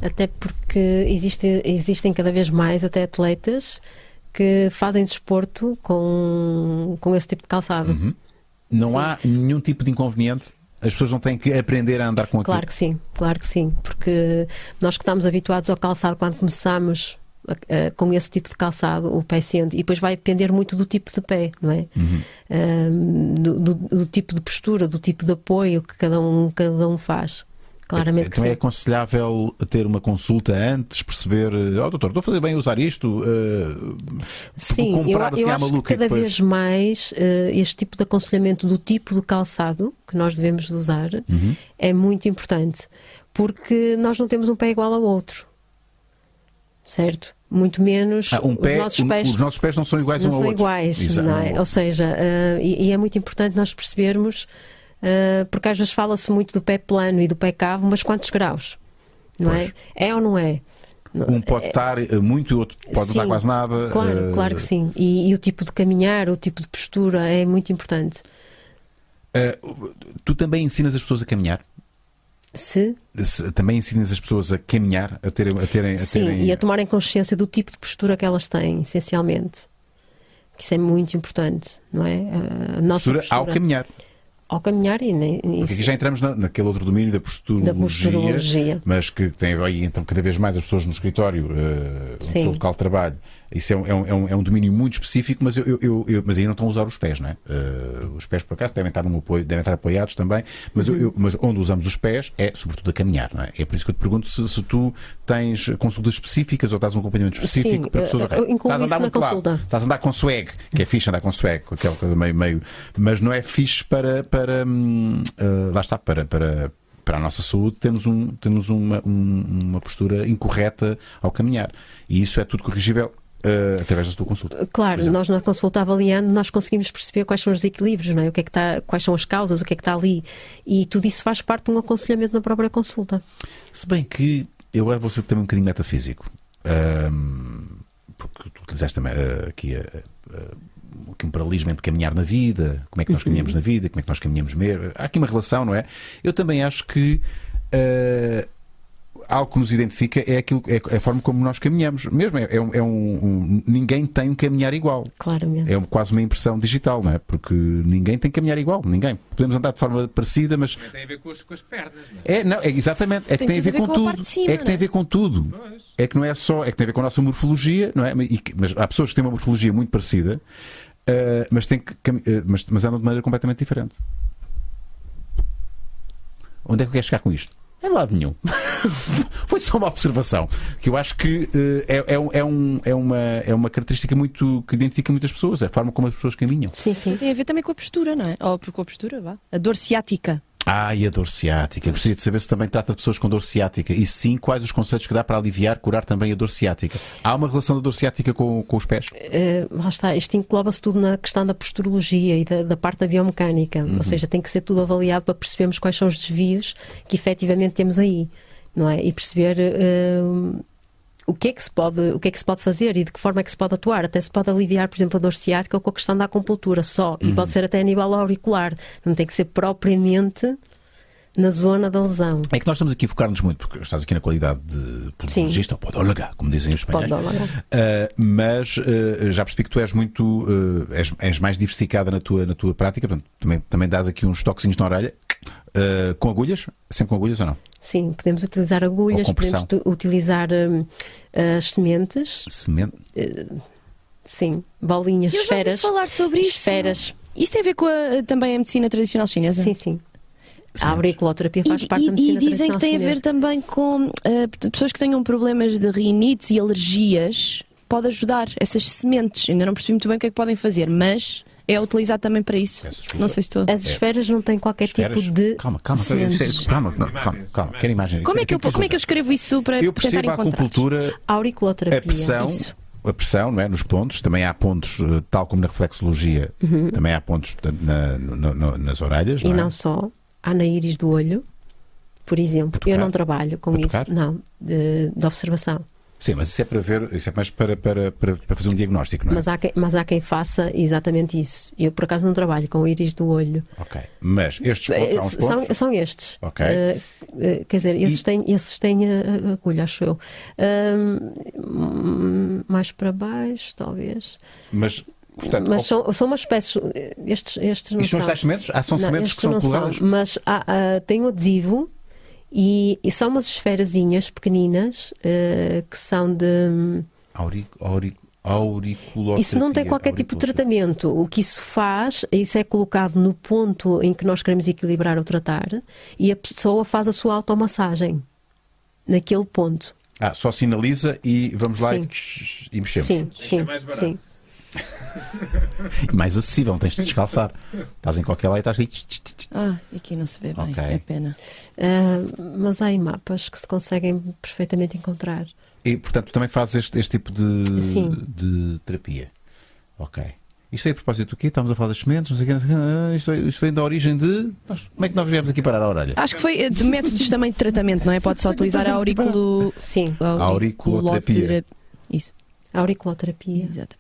Até porque existe, existem cada vez mais até atletas que fazem desporto com, com esse tipo de calçado. Uhum. Não Sim. há nenhum tipo de inconveniente. As pessoas não têm que aprender a andar com aquilo. Claro que sim, claro que sim. Porque nós que estamos habituados ao calçado quando começamos com esse tipo de calçado, o pé sente, e depois vai depender muito do tipo de pé, não é? Uhum. Do, do- do tipo de postura, do tipo de apoio que cada um, cada um faz. Claramente que então é sim. aconselhável ter uma consulta antes, perceber, oh doutor, estou a fazer bem usar isto, uh, Sim, eu, assim eu à que maluca e cada depois- vez mais eh, este tipo de aconselhamento do tipo de calçado que nós devemos de usar Uhum. é muito importante, porque nós não temos um pé igual ao outro, certo? Muito menos Ah, um pé, os nossos um- pés os nossos pés não são iguais não um ao são outro. iguais, não é? Ou seja, eh, e, e é muito importante nós percebermos, eh, porque às vezes fala-se muito do pé plano e do pé cavo, mas quantos graus? Não Pois. é? É ou não é? Um pode estar uh, muito e outro pode não estar quase nada. Claro, uh, claro que sim. E, e o tipo de caminhar, o tipo de postura é muito importante. uh, tu também ensinas as pessoas a caminhar? Se, Se- também ensinas as pessoas a caminhar, a terem. A terem, a sim, terem- e a tomarem consciência do tipo de postura que elas têm, essencialmente. Que isso é muito importante, não é? A nossa postura postura, ao caminhar. Ao caminhar e, nem- Porque aqui já entramos na, naquele outro domínio da posturologia, Da posturologia. mas que tem aí então cada vez mais as pessoas no escritório, uh, no seu local de trabalho. Isso é um, é um- é um- é um domínio muito específico, mas, eu, eu- eu- mas aí não estão a usar os pés, não é? Uh, os pés, por acaso, devem estar, num apoio, devem estar apoiados também, mas, eu- eu- mas onde usamos os pés é sobretudo a caminhar, não é? É por isso que eu te pergunto se, se tu tens consultas específicas ou estás um acompanhamento específico Sim, para pessoas. eu- ok, eu incluo estás a andar muito lado, consulta. Estás a andar com swag, que é fixe andar com swag, aquela coisa meio. meio mas não é fixe para. para uh, lá está, para. para para a nossa saúde, temos, um, temos uma, um- uma postura incorreta ao caminhar. E isso é tudo corrigível uh, através da tua consulta. por Claro, nós na consulta avaliando, nós conseguimos perceber quais são os desequilíbrios, não é? O que é que está, quais são as causas, o que é que está ali. E tudo isso faz parte de um aconselhamento na própria consulta. Se bem que eu vou ser também um bocadinho metafísico. Ahm, porque tu utilizaste também ah, aqui, aqui um paralelismo entre caminhar na vida, como é que nós caminhamos na vida, como é que nós caminhamos mesmo. Há aqui uma relação, não é? Eu também acho que algo que nos identifica é, aquilo, é a forma como nós caminhamos. Mesmo é, é um, é um- um- Ninguém tem um caminhar igual. Claramente. É um- quase uma impressão digital, não é? Porque ninguém tem que caminhar igual. Ninguém. Podemos andar de forma parecida, mas. Também tem a ver com as, com as pernas, não é? É, não, é exatamente. É que tem, a ver, com, tudo. cima, é que tem a é? ver com tudo. Pois. É que não é só. É que tem a ver com a nossa morfologia, não é? E mas há pessoas que têm uma morfologia muito parecida, ah, mas, têm que, ah, mas, mas andam de maneira completamente diferente. Onde é que eu quero chegar com isto? É lado nenhum. Foi só uma observação. Que eu acho que eh, é, é, um- é, um- é uma, é uma característica muito que identifica muitas pessoas, é a forma como as pessoas caminham. Sim, sim. Tem a ver também com a postura, não é? Ou com a postura, vá. A dor ciática. Ah, e a dor ciática. Gostaria de saber se também trata de pessoas com dor ciática. E sim, quais os conceitos que dá para aliviar, curar também a dor ciática. Há uma relação da dor ciática com, com os pés? Eh, lá está, isto engloba-se tudo na questão da posturologia e da, da parte da biomecânica. Ou seja, tem que ser tudo avaliado para percebermos quais são os desvios que efetivamente temos aí, não é? E perceber eh, o que é que se pode, o que é que se pode fazer e de que forma é que se pode atuar. Até se pode aliviar, por exemplo, a dor ciática com a questão da acupuntura só. E pode ser até a nível auricular. Não tem que ser propriamente na zona da lesão. É que nós estamos aqui a focar-nos muito, porque estás aqui na qualidade de podologista, ou podóloga, como dizem os espanhóis. Uh, mas uh, já percebi que tu és muito. uh, és, és mais diversificada na tua, na tua prática, portanto, também, também dás aqui uns toquezinhos na orelha. Uh, com agulhas? Sempre com agulhas ou não? Sim, podemos utilizar agulhas, podemos utilizar hum, as sementes, Semente? sim, bolinhas, Eu já ouvi esferas. falar sobre isso. Esferas, Isso tem a ver com a- também a medicina tradicional chinesa? sim, sim. Sim. A auriculoterapia faz E, parte da e- medicina e dizem que tem a tradicional ver também com eh, pessoas que tenham problemas de rinites e alergias. Pode ajudar essas sementes. Ainda não percebi muito bem o que é que podem fazer, mas é utilizado também para isso. Não sei se estou. As esferas não têm qualquer Esferas? tipo de. Calma, calma, calma, calma, calma, calma, quero imagem. Como é que eu, como é que eu escrevo isso para Eu tentar percebo a encontrar? acupuntura Auriculoterapia. A pressão, isso. a pressão não é, nos pontos, também há pontos, eh, tal como na reflexologia, também há pontos na- no- no- nas orelhas. E não é? não só. Há na íris do olho, por exemplo. Eu não trabalho com isso. tocar? Não, de, de observação. Sim, mas isso é para ver, isso é mais para, para, para, para fazer um diagnóstico, não é? Mas há, quem, mas há quem faça exatamente isso. Eu, por acaso, não trabalho com o íris do olho. Ok. Mas estes pontos, Eh, São, pontos. são estes. Ok. Eh, quer dizer, esses E- têm, esses têm agulha, acho eu. Ahm, mais para baixo, talvez. Mas, portanto, mas são, são umas espécies. Estes, estes não isto são. são as sementes? Ah, são Não, sementes que estes são? São, mas há, há- tem o adesivo e, e são umas esferazinhas pequeninas eh, que são de. Auric, auric, auriculoterapia. Isso não tem qualquer tipo de tratamento. O que isso faz, isso é colocado no ponto em que nós queremos equilibrar ou tratar e a pessoa faz a sua automassagem naquele ponto. Ah, só sinaliza e vamos lá Sim. e, e mexemos. Sim, sim, é sim. E mais acessível, não tens de descalçar. estás em qualquer lado e estás aí. Ah, aqui não se vê bem. Ok. É pena. Ah, mas há aí mapas que se conseguem perfeitamente encontrar. E, portanto, tu também fazes este, este tipo de, Sim. de terapia. Ok. Isto veio a propósito do quê? Estamos a falar das sementes, não sei o quê. Não sei o quê. Ah, Isto, isto vem da origem de. Mas como é que nós viemos aqui parar a orelha? Acho que foi de métodos também de tratamento, não é? Pode-se utilizar a auriculo... Sim, a Auriculoterapia. auriculotera- Isso, a auriculoterapia. exatamente.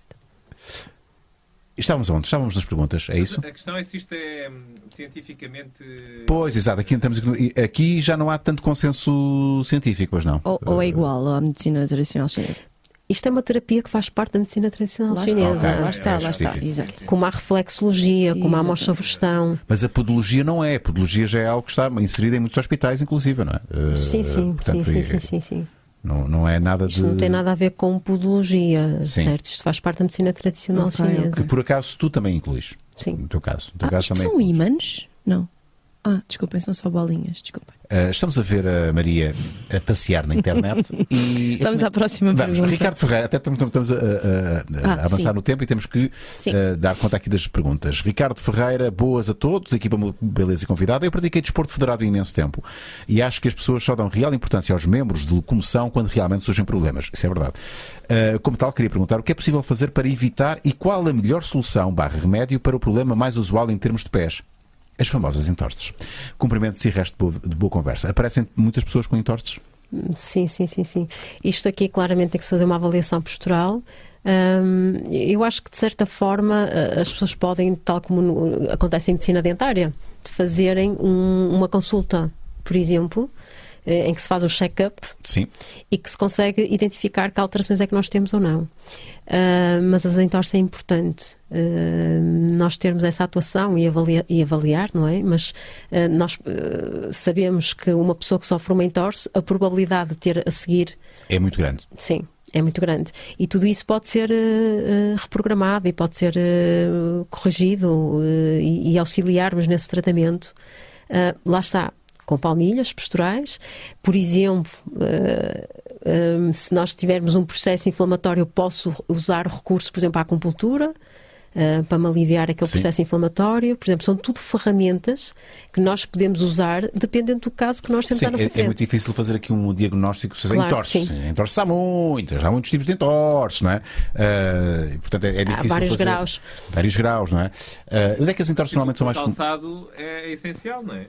Estávamos onde? Estávamos nas perguntas, é isso? A questão é se isto é hum, cientificamente. Pois, exato. Aqui, estamos, aqui já não há tanto consenso científico, pois não? Ou, ou é igual à medicina tradicional chinesa. Isto é uma terapia que faz parte da medicina tradicional Lá chinesa. está, Ok. lá está, É lá está. Exato. Como a reflexologia, como a mocha-bustão. Mas a podologia não é. A podologia já é algo que está inserida em muitos hospitais, inclusive, não é? Eh, Sim, sim, portanto, sim, sim, é- sim, sim, sim. Não, não é nada Isto de. não tem nada a ver com podologia, Sim. certo? Isto faz parte da medicina tradicional Ok, chinesa. Que por acaso tu também incluís. Sim. No teu caso. No teu Ah, caso isto também são incluís. ímãs? Não. Ah, desculpem, são só bolinhas. Desculpem. Uh, estamos a ver a Maria a passear na internet e. Vamos à próxima Vamos, pergunta. Ricardo Ferreira, até estamos, estamos a, a- a- Ah, avançar sim. no tempo e temos que uh, dar conta aqui das perguntas. Ricardo Ferreira, boas a todos, equipa Beleza e convidada. Eu pratiquei desporto federado há imenso tempo e acho que as pessoas só dão real importância aos membros de locomoção quando realmente surgem problemas. Isso é verdade. Uh, como tal, queria perguntar o que é possível fazer para evitar e qual a melhor solução barra remédio para o problema mais usual em termos de pés. As famosas entorses. Cumprimentos e resto de boa, de boa conversa. Aparecem muitas pessoas com entorses? Sim, sim, sim, sim. Isto aqui claramente tem que se fazer uma avaliação postural. Hum, eu acho que de certa forma eh, as pessoas podem, tal como no- acontece em medicina dentária, de fazerem um- uma consulta, por exemplo, em que se faz o check-up e que se consegue identificar que alterações é que nós temos ou não. Uh, mas as entorse é importante uh, nós termos essa atuação e, avalia, e avaliar, não é? Mas uh, nós sabemos que uma pessoa que sofre uma entorse, a probabilidade de ter a seguir. É muito grande. Sim. É muito grande. E tudo isso pode ser reprogramado e pode ser corrigido e, e auxiliarmos nesse tratamento. lá está, com palmilhas posturais. Por exemplo, uh, uh, se nós tivermos um processo inflamatório, posso usar recurso, por exemplo, à acupuntura. Uh, para me aliviar aquele Sim. processo inflamatório. Por exemplo, são tudo ferramentas que nós podemos usar dependendo do caso que nós temos sim, à nossa é, frente. É muito difícil fazer aqui um diagnóstico se claro, entorses. Entorses há muitas, há muitos tipos de entorses, não é? Uh, portanto, é, é difícil há vários fazer... graus. Vários graus, não é? Uh, onde é que as entorses normalmente são mais... O calçado é essencial, não é?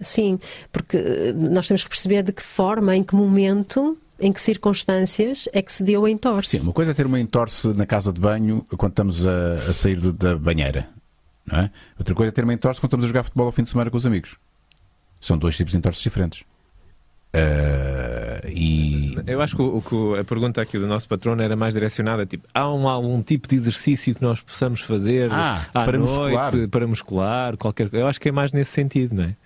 Sim, porque eh, nós temos que perceber de que forma, em que momento em que circunstâncias é que se deu a entorse? Sim, uma coisa é ter uma entorse na casa de banho quando estamos a, a sair de, da banheira. Não é? Outra coisa é ter uma entorse quando estamos a jogar futebol ao fim de semana com os amigos. São dois tipos de entorses diferentes. Uh, e... Eu acho que, o, que, a pergunta aqui do nosso patrono era mais direcionada, tipo, há um, algum tipo de exercício que nós possamos fazer ah, à para noite, muscular. para muscular, qualquer Eu acho que é mais nesse sentido, não é?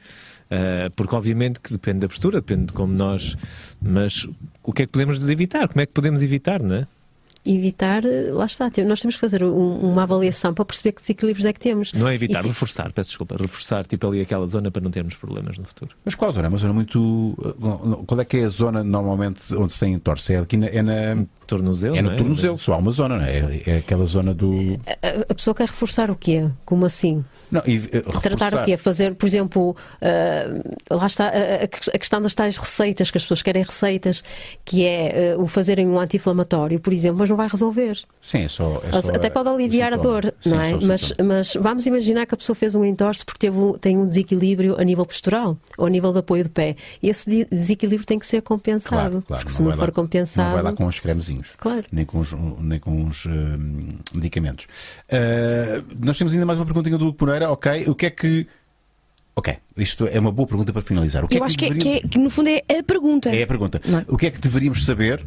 Uh, porque obviamente que depende da postura, depende de como nós. Mas o que é que podemos evitar? Como é que podemos evitar, não é? evitar, eh, lá está, nós temos que fazer um, uma avaliação para perceber que desequilíbrios é que temos. Não é evitar, se... reforçar, peço desculpa, reforçar tipo ali aquela zona para não termos problemas no futuro. Mas qual zona? É uma zona muito. Eh, qual é que é a zona normalmente onde se tem entorse? É aqui na. É na... Tornozelo? É no é? tornozelo, só há uma zona, não é? É aquela zona do. A, a pessoa quer reforçar o quê? Como assim? Não, e, uh, Tratar o quê? Fazer, por exemplo, uh, lá está a, a, questão das tais receitas, que as pessoas querem receitas, que é uh, o fazerem um anti-inflamatório, por exemplo, mas não vai resolver. Sim, é só. É só Até pode aliviar a dor, Sim, não é? Mas, mas, vamos imaginar que a pessoa fez um entorse porque teve, tem um desequilíbrio a nível postural ou a nível de apoio do pé. E esse desequilíbrio tem que ser compensado. Claro, claro. Porque se não, não for lá, compensado. Não vai lá com os cremezinhos. Claro. Nem com os, nem com os uh, medicamentos. Uh, nós temos ainda mais uma perguntinha do Hugo Pereira. Ok, o que é que. Ok, isto é uma boa pergunta para finalizar. O que Eu é acho que, que, deveríamos... que, é, que, no fundo é a pergunta. É a pergunta. É? O que é que deveríamos saber,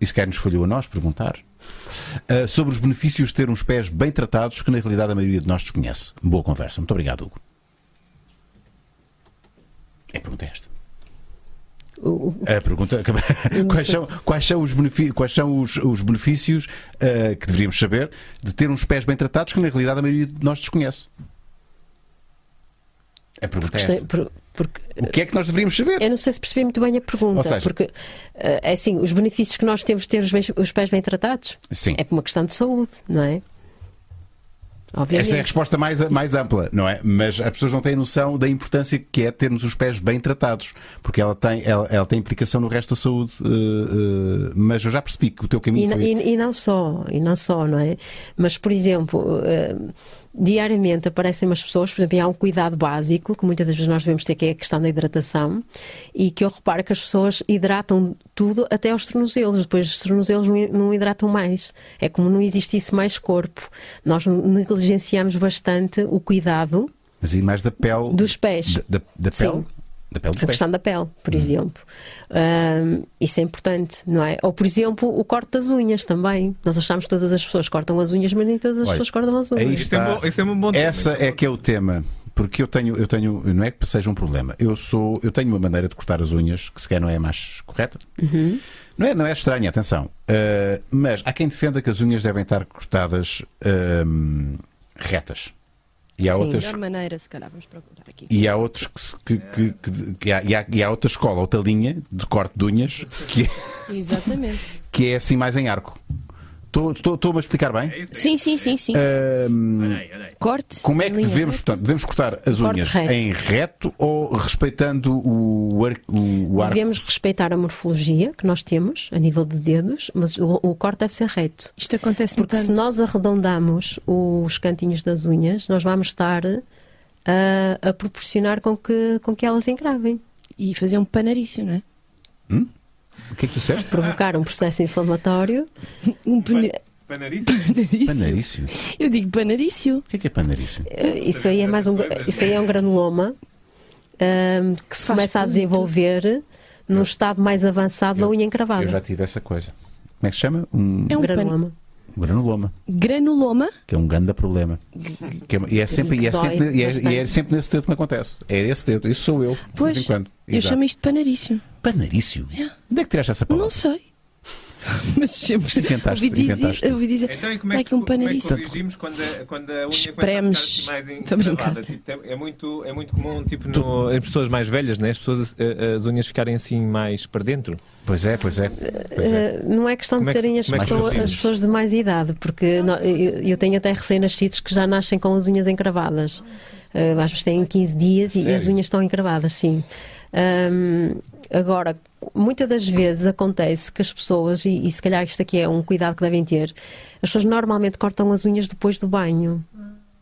e se quer nos falhou a nós perguntar, uh, sobre os benefícios de ter uns pés bem tratados que na realidade a maioria de nós desconhece? Boa conversa. Muito obrigado, Hugo. É a pergunta é esta. A pergunta quais são, quais são os benefícios, quais são os, os benefícios uh, que deveríamos saber de ter uns pés bem tratados que na realidade a maioria de nós desconhece? A pergunta porque, é. Por, porque, o que é que nós deveríamos saber? Eu não sei se percebi muito bem a pergunta. Ou seja, porque, é assim, os benefícios que nós temos de ter os, os pés bem tratados sim. é por uma questão de saúde, não é? Obviamente. Esta é a resposta mais, mais ampla, não é? Mas as pessoas não têm noção da importância que é termos os pés bem tratados, porque ela tem, ela, ela tem implicação no resto da saúde. Uh, uh, mas eu já percebi que o teu caminho e, foi... e, e, não só, e não só, não é? Mas, por exemplo, uh, diariamente aparecem umas pessoas, por exemplo, há um cuidado básico que muitas das vezes nós devemos ter, que é a questão da hidratação, e que eu reparo que as pessoas hidratam tudo até aos tornozelos, depois os tornozelos não hidratam mais. É como não existisse mais corpo. Nós negligenciamos bastante o cuidado. Mas e mais da pele. Dos pés. Da, da, da pele? Sim. Da pele a pés. questão da pele, por hum. exemplo. Um, isso é importante, não é? Ou, por exemplo, o corte das unhas também. Nós achamos que todas as pessoas cortam as unhas, mas nem todas as Olha, pessoas cortam as unhas. Isso é, bom, isso é um bom tema. Essa é que é o tema. Porque eu tenho, eu tenho, não é que seja um problema. Eu sou, eu tenho uma maneira de cortar as unhas que sequer não é a mais correta. Uhum. Não é, não é estranha, atenção. Uh, mas há quem defenda que as unhas devem estar cortadas uh, retas. E há Sim, outras. maneira, se calhar, vamos procurar aqui. E há outros que, que, que, que, que há, e, há, e há outra escola, outra linha de corte de unhas que é, Exatamente. que é assim mais em arco. Estou-me a explicar bem? É Sim, sim, sim, sim. Um. Corte. como é que devemos, portanto, devemos cortar as Corte unhas reto. em reto ou respeitando o, ar, o, o arco? Devemos respeitar a morfologia que nós temos a nível de dedos, mas o, o corte deve ser reto. Isto acontece Porque tanto. se nós arredondamos os cantinhos das unhas, nós vamos estar a, a proporcionar com que, com que elas engravem. E fazer um panarício, não é? O que é que tu disseste? Provocar um processo inflamatório. Um pana- Panarício? panarício. Panarício. Eu digo panarício. O que é que é panarício? Eh, Isso aí é mais um, isso aí é um granuloma ahm, que se Faz começa a tudo. desenvolver num estado mais avançado da unha encravada. Eu já tive essa coisa. Como é que se chama? Um É um pan- Granuloma. granuloma, granuloma. que é um grande problema. Que é- e, é sempre, e, é Dói sempre, e, é, e é sempre nesse dedo que me acontece. É esse dedo. Isso sou eu, de Pois, vez em quando. eu Exato. chamo isto de panarício. Panarício? Onde é que tiraste essa palavra? Não sei. Mas sempre Mas inventaste, ouvi dizer, inventaste. ouvi dizer Então, e como "Dá é que, um como é que panarício. corrigimos quando a, quando a unha Espremes. assim mais encravada? Tipo, é, é muito, é muito comum, tipo, no, em pessoas mais velhas, né? as pessoas eh, as unhas ficarem assim mais para dentro. Pois é, pois é. Pois é. Eh, não é questão Como de é que- serem as, é pessoas, as pessoas de mais idade, porque nó- eu, eu tenho até recém-nascidos que já nascem com as unhas encravadas. Eh, às vezes têm 15 dias e Sério? as unhas estão encravadas, sim. Ahm, agora, muitas das vezes acontece que as pessoas, e, e se calhar isto aqui é um cuidado que devem ter, as pessoas normalmente cortam as unhas depois do banho.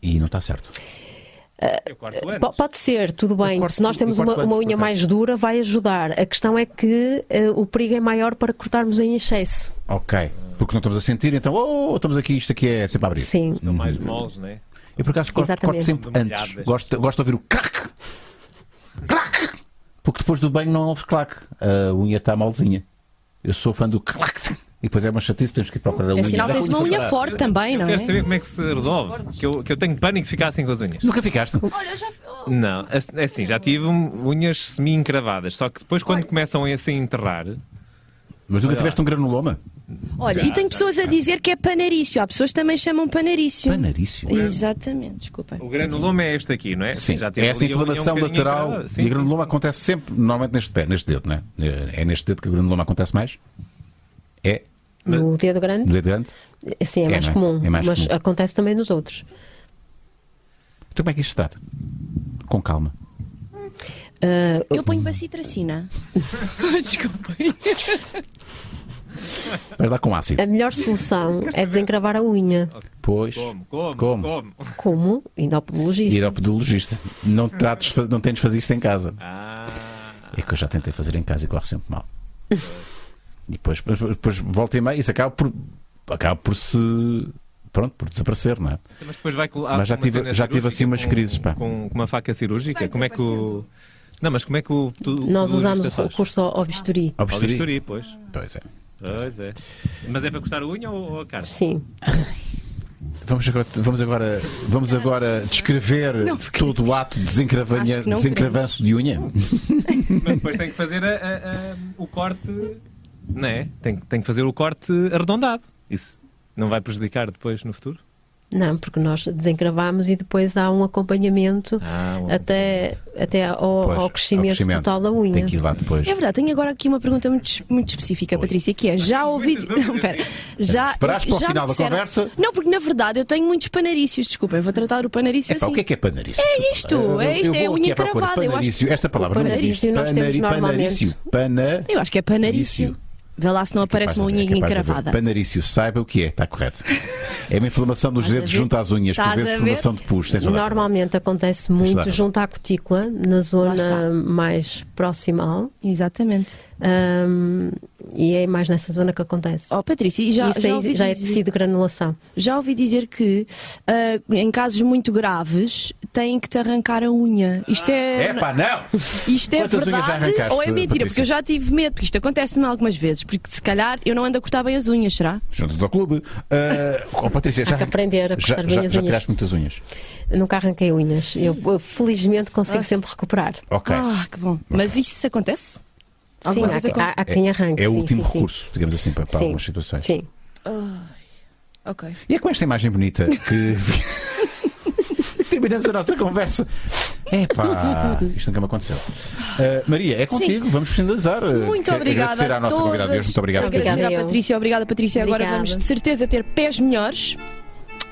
E não está certo. Po- Pode ser, tudo bem. corto- Se nós temos uma, uma unha mais dura, vai ajudar. A questão é que eh, o perigo é maior para cortarmos em excesso. Ok. Porque não estamos a sentir, então, oh, estamos aqui, isto aqui é sempre a abrir. Sim. Estão mais moles, né? Eu por acaso corto, corto sempre antes. Gosto, gosto de ouvir o clac, clac, porque depois do banho não ouve clac. A unha está malzinha. Eu sou fã do clac. E depois é uma chatice, temos que ir procurar a unha. É sinal que tens uma unha forte também, eu não quero é? saber como é que se resolve. Que eu, que eu tenho pânico de ficar assim com as unhas. Nunca ficaste? Não, é assim, já tive unhas semi-encravadas, só que depois quando começam assim a enterrar, Mas nunca Olha tiveste um granuloma? Olha, Já, e tem já, pessoas a dizer que é panarício. Há pessoas que também chamam panarício. Panarício. Exatamente, desculpem. o granuloma é este aqui, não é? Sim, já é essa um inflamação lateral. Sim, e sim, a granuloma sim. acontece sempre, normalmente neste pé, neste dedo, não é? É neste dedo que o granuloma acontece mais? É? No dedo grande, Dedo grande? sim, é, É, mais é? comum, É mais mas comum. acontece também nos outros. Então como é que isto se trata? Com calma. Ah, Eu ponho bacitracina. Desculpem. Vais lá com ácido. a melhor solução é desencravar a unha. Pois. Como, como, Como? como? Como? Indo ao podologista. Ir ao podologista. Não, trates, não tentes fazer isto em casa. Ah, É que eu já tentei fazer em casa e corre sempre mal. E depois, depois, volta e meia, isso acaba por, acaba por se. Pronto, por desaparecer, não é? mas depois vai colar Mas já tive- já tive assim umas com- crises, pá. Com, com uma faca cirúrgica? Como é que o. Não, mas como é que o. tu- o Nós usamos podologista o recurso ao, ao bisturi. Ao Ao bisturi. bisturi, pois. Pois é. Pois é. Mas é para cortar a unha ou ou a carne? Sim. Vamos agora, vamos agora, vamos agora descrever Não, porque- todo o ato de desencravanço de unha. Mas depois tem que fazer a- a- a- o corte. Não é? Tem, tem que fazer o corte arredondado. Isso não vai prejudicar depois no futuro? Não, porque nós desencravamos e depois há um acompanhamento Ah, um até, até ao, Pois, ao crescimento, total da unha. Tem que ir lá depois. É verdade, tenho agora aqui uma pergunta muito, muito específica, Patrícia, que é: já ouvi. Não, pera. Já, Esperaste para o final da disseram- conversa? Não, porque na verdade eu tenho muitos panarícios, desculpem, vou tratar o panarício Epá, assim. o que é que é panarício? É isto, é isto, é a unha procura. encravada, eu acho Panarício, esta palavra não Panarício existe. nós temos Panarício. Pana... Eu acho que é panarício. Vê lá se não aparece uma unha é haver. encravada. Panarício, saiba o que é, está correto. É uma inflamação dos dedos junto às unhas, por vezes inflamação de pus. Normalmente acontece muito junto à cutícula, na zona mais proximal. Exatamente. Ahm, e é mais nessa zona que acontece. Oh, Patrícia, e já, Isso já, aí ouvi já é dizer, tecido de granulação. já ouvi dizer que ah, em casos muito graves têm que te arrancar a unha. Isto é. Epá, não! Isto é Quantas unhas já verdade ou é mentira? Patrícia? Porque eu já tive medo, porque isto acontece-me algumas vezes. Porque se calhar eu não ando a cortar bem as unhas, será? Junto ao clube. Uh, oh, Patrícia, já, que aprender a já, cortar bem já, as já unhas. tiraste muitas unhas. Eu nunca arranquei unhas. Eu, eu, felizmente consigo sempre recuperar. Ok. Ah, que bom. Mas isso acontece? Sim, há, vez há- há quem arranque. é o sim, último sim, sim. recurso, digamos assim, para, para Sim. algumas situações. Sim. Ok. E é com esta imagem bonita que terminamos a nossa conversa. Epá, isto nunca me aconteceu. Uh, Maria, é contigo, vamos finalizar. Muito quero obrigada. Agradecer à nossa a convidada de hoje. Muito obrigado. Obrigada eu. Patrícia. Obrigada, Patrícia. Agora Obrigada. vamos de certeza ter pés melhores.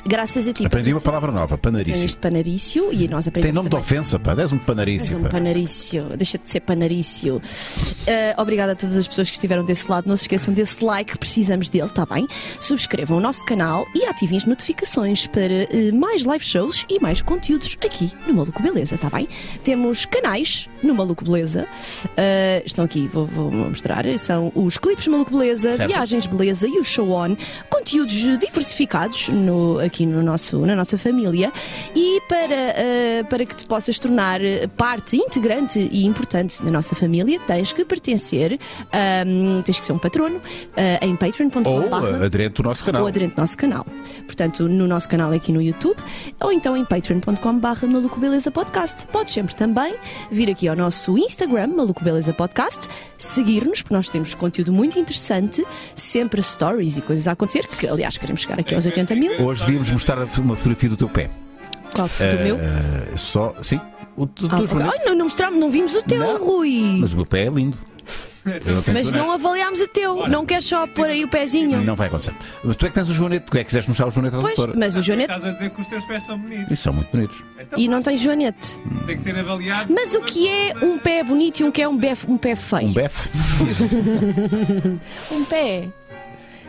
Graças a ti. Aprendi uma palavra nova, panarício. Este panarício e nós Tem aprendemos nome de também. ofensa, pá. És um És panarício. um pá. panarício, deixa de ser panarício. Uh, obrigada a todas as pessoas que estiveram desse lado. Não se esqueçam desse like, precisamos dele, tá bem? Subscrevam o nosso canal e ativem as notificações para uh, mais live shows e mais conteúdos aqui no Maluco Beleza, tá bem? Temos canais no Maluco Beleza. Uh, estão aqui, vou, vou mostrar. São os clipes Maluco Beleza, Certo. Viagens Beleza e o Show On. Conteúdos diversificados no, aqui no nosso, na nossa família. E para, eh, para que te possas tornar parte integrante e importante da nossa família, tens que pertencer, ahm, tens que ser um patrono eh, em patreon.com. Ou aderente do nosso canal. ou aderente ao nosso canal. Portanto, no nosso canal aqui no YouTube, ou então em patreon.com barra Maluco Beleza Podcast. Podes sempre também vir aqui ao nosso Instagram, Maluco Beleza Podcast, seguir-nos, porque nós temos conteúdo muito interessante, sempre stories e coisas a acontecer, que aliás queremos chegar aqui aos 80 mil. Hoje devíamos mostrar uma fotografia do teu pé. Qual do meu? Eh, só, sim, o do, Ah, ok. Ai, não, não mostramos, não vimos o teu, Não. Rui. Mas o meu pé é lindo. Eu não tenho Mas não avaliámos o teu. Não queres só pôr aí o pezinho? Não vai acontecer. Mas tu é que tens o Joanete, tu é que quiseste mostrar o Joanete à Pois, doutora. mas o Joanete. Estás a dizer que os teus pés são bonitos. E são muito bonitos. Então, E não tem Joanete. tem que ser avaliado. Mas o que é um pé bonito e um que é um pé, um pé feio? Um befe? Um pé.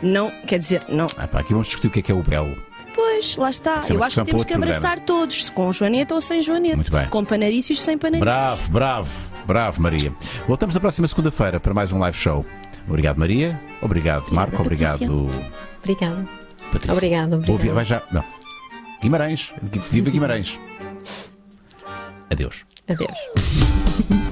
Não, quer dizer, não. Ah, pá, aqui vamos discutir o que é que é o belo. Pois, lá está. Isso é Eu acho que temos que abraçar todos, com joanete ou sem joanete. Muito bem. Com panarícios, sem panarícios. Bravo, bravo, bravo, Maria. Voltamos na próxima segunda-feira para mais um live show. Obrigado, Maria. Obrigado, Marco. Patrícia. Obrigado, Obrigada. Patrícia. Vi- obrigada. Vai já. Não. Guimarães. Viva Guimarães. Adeus. Adeus.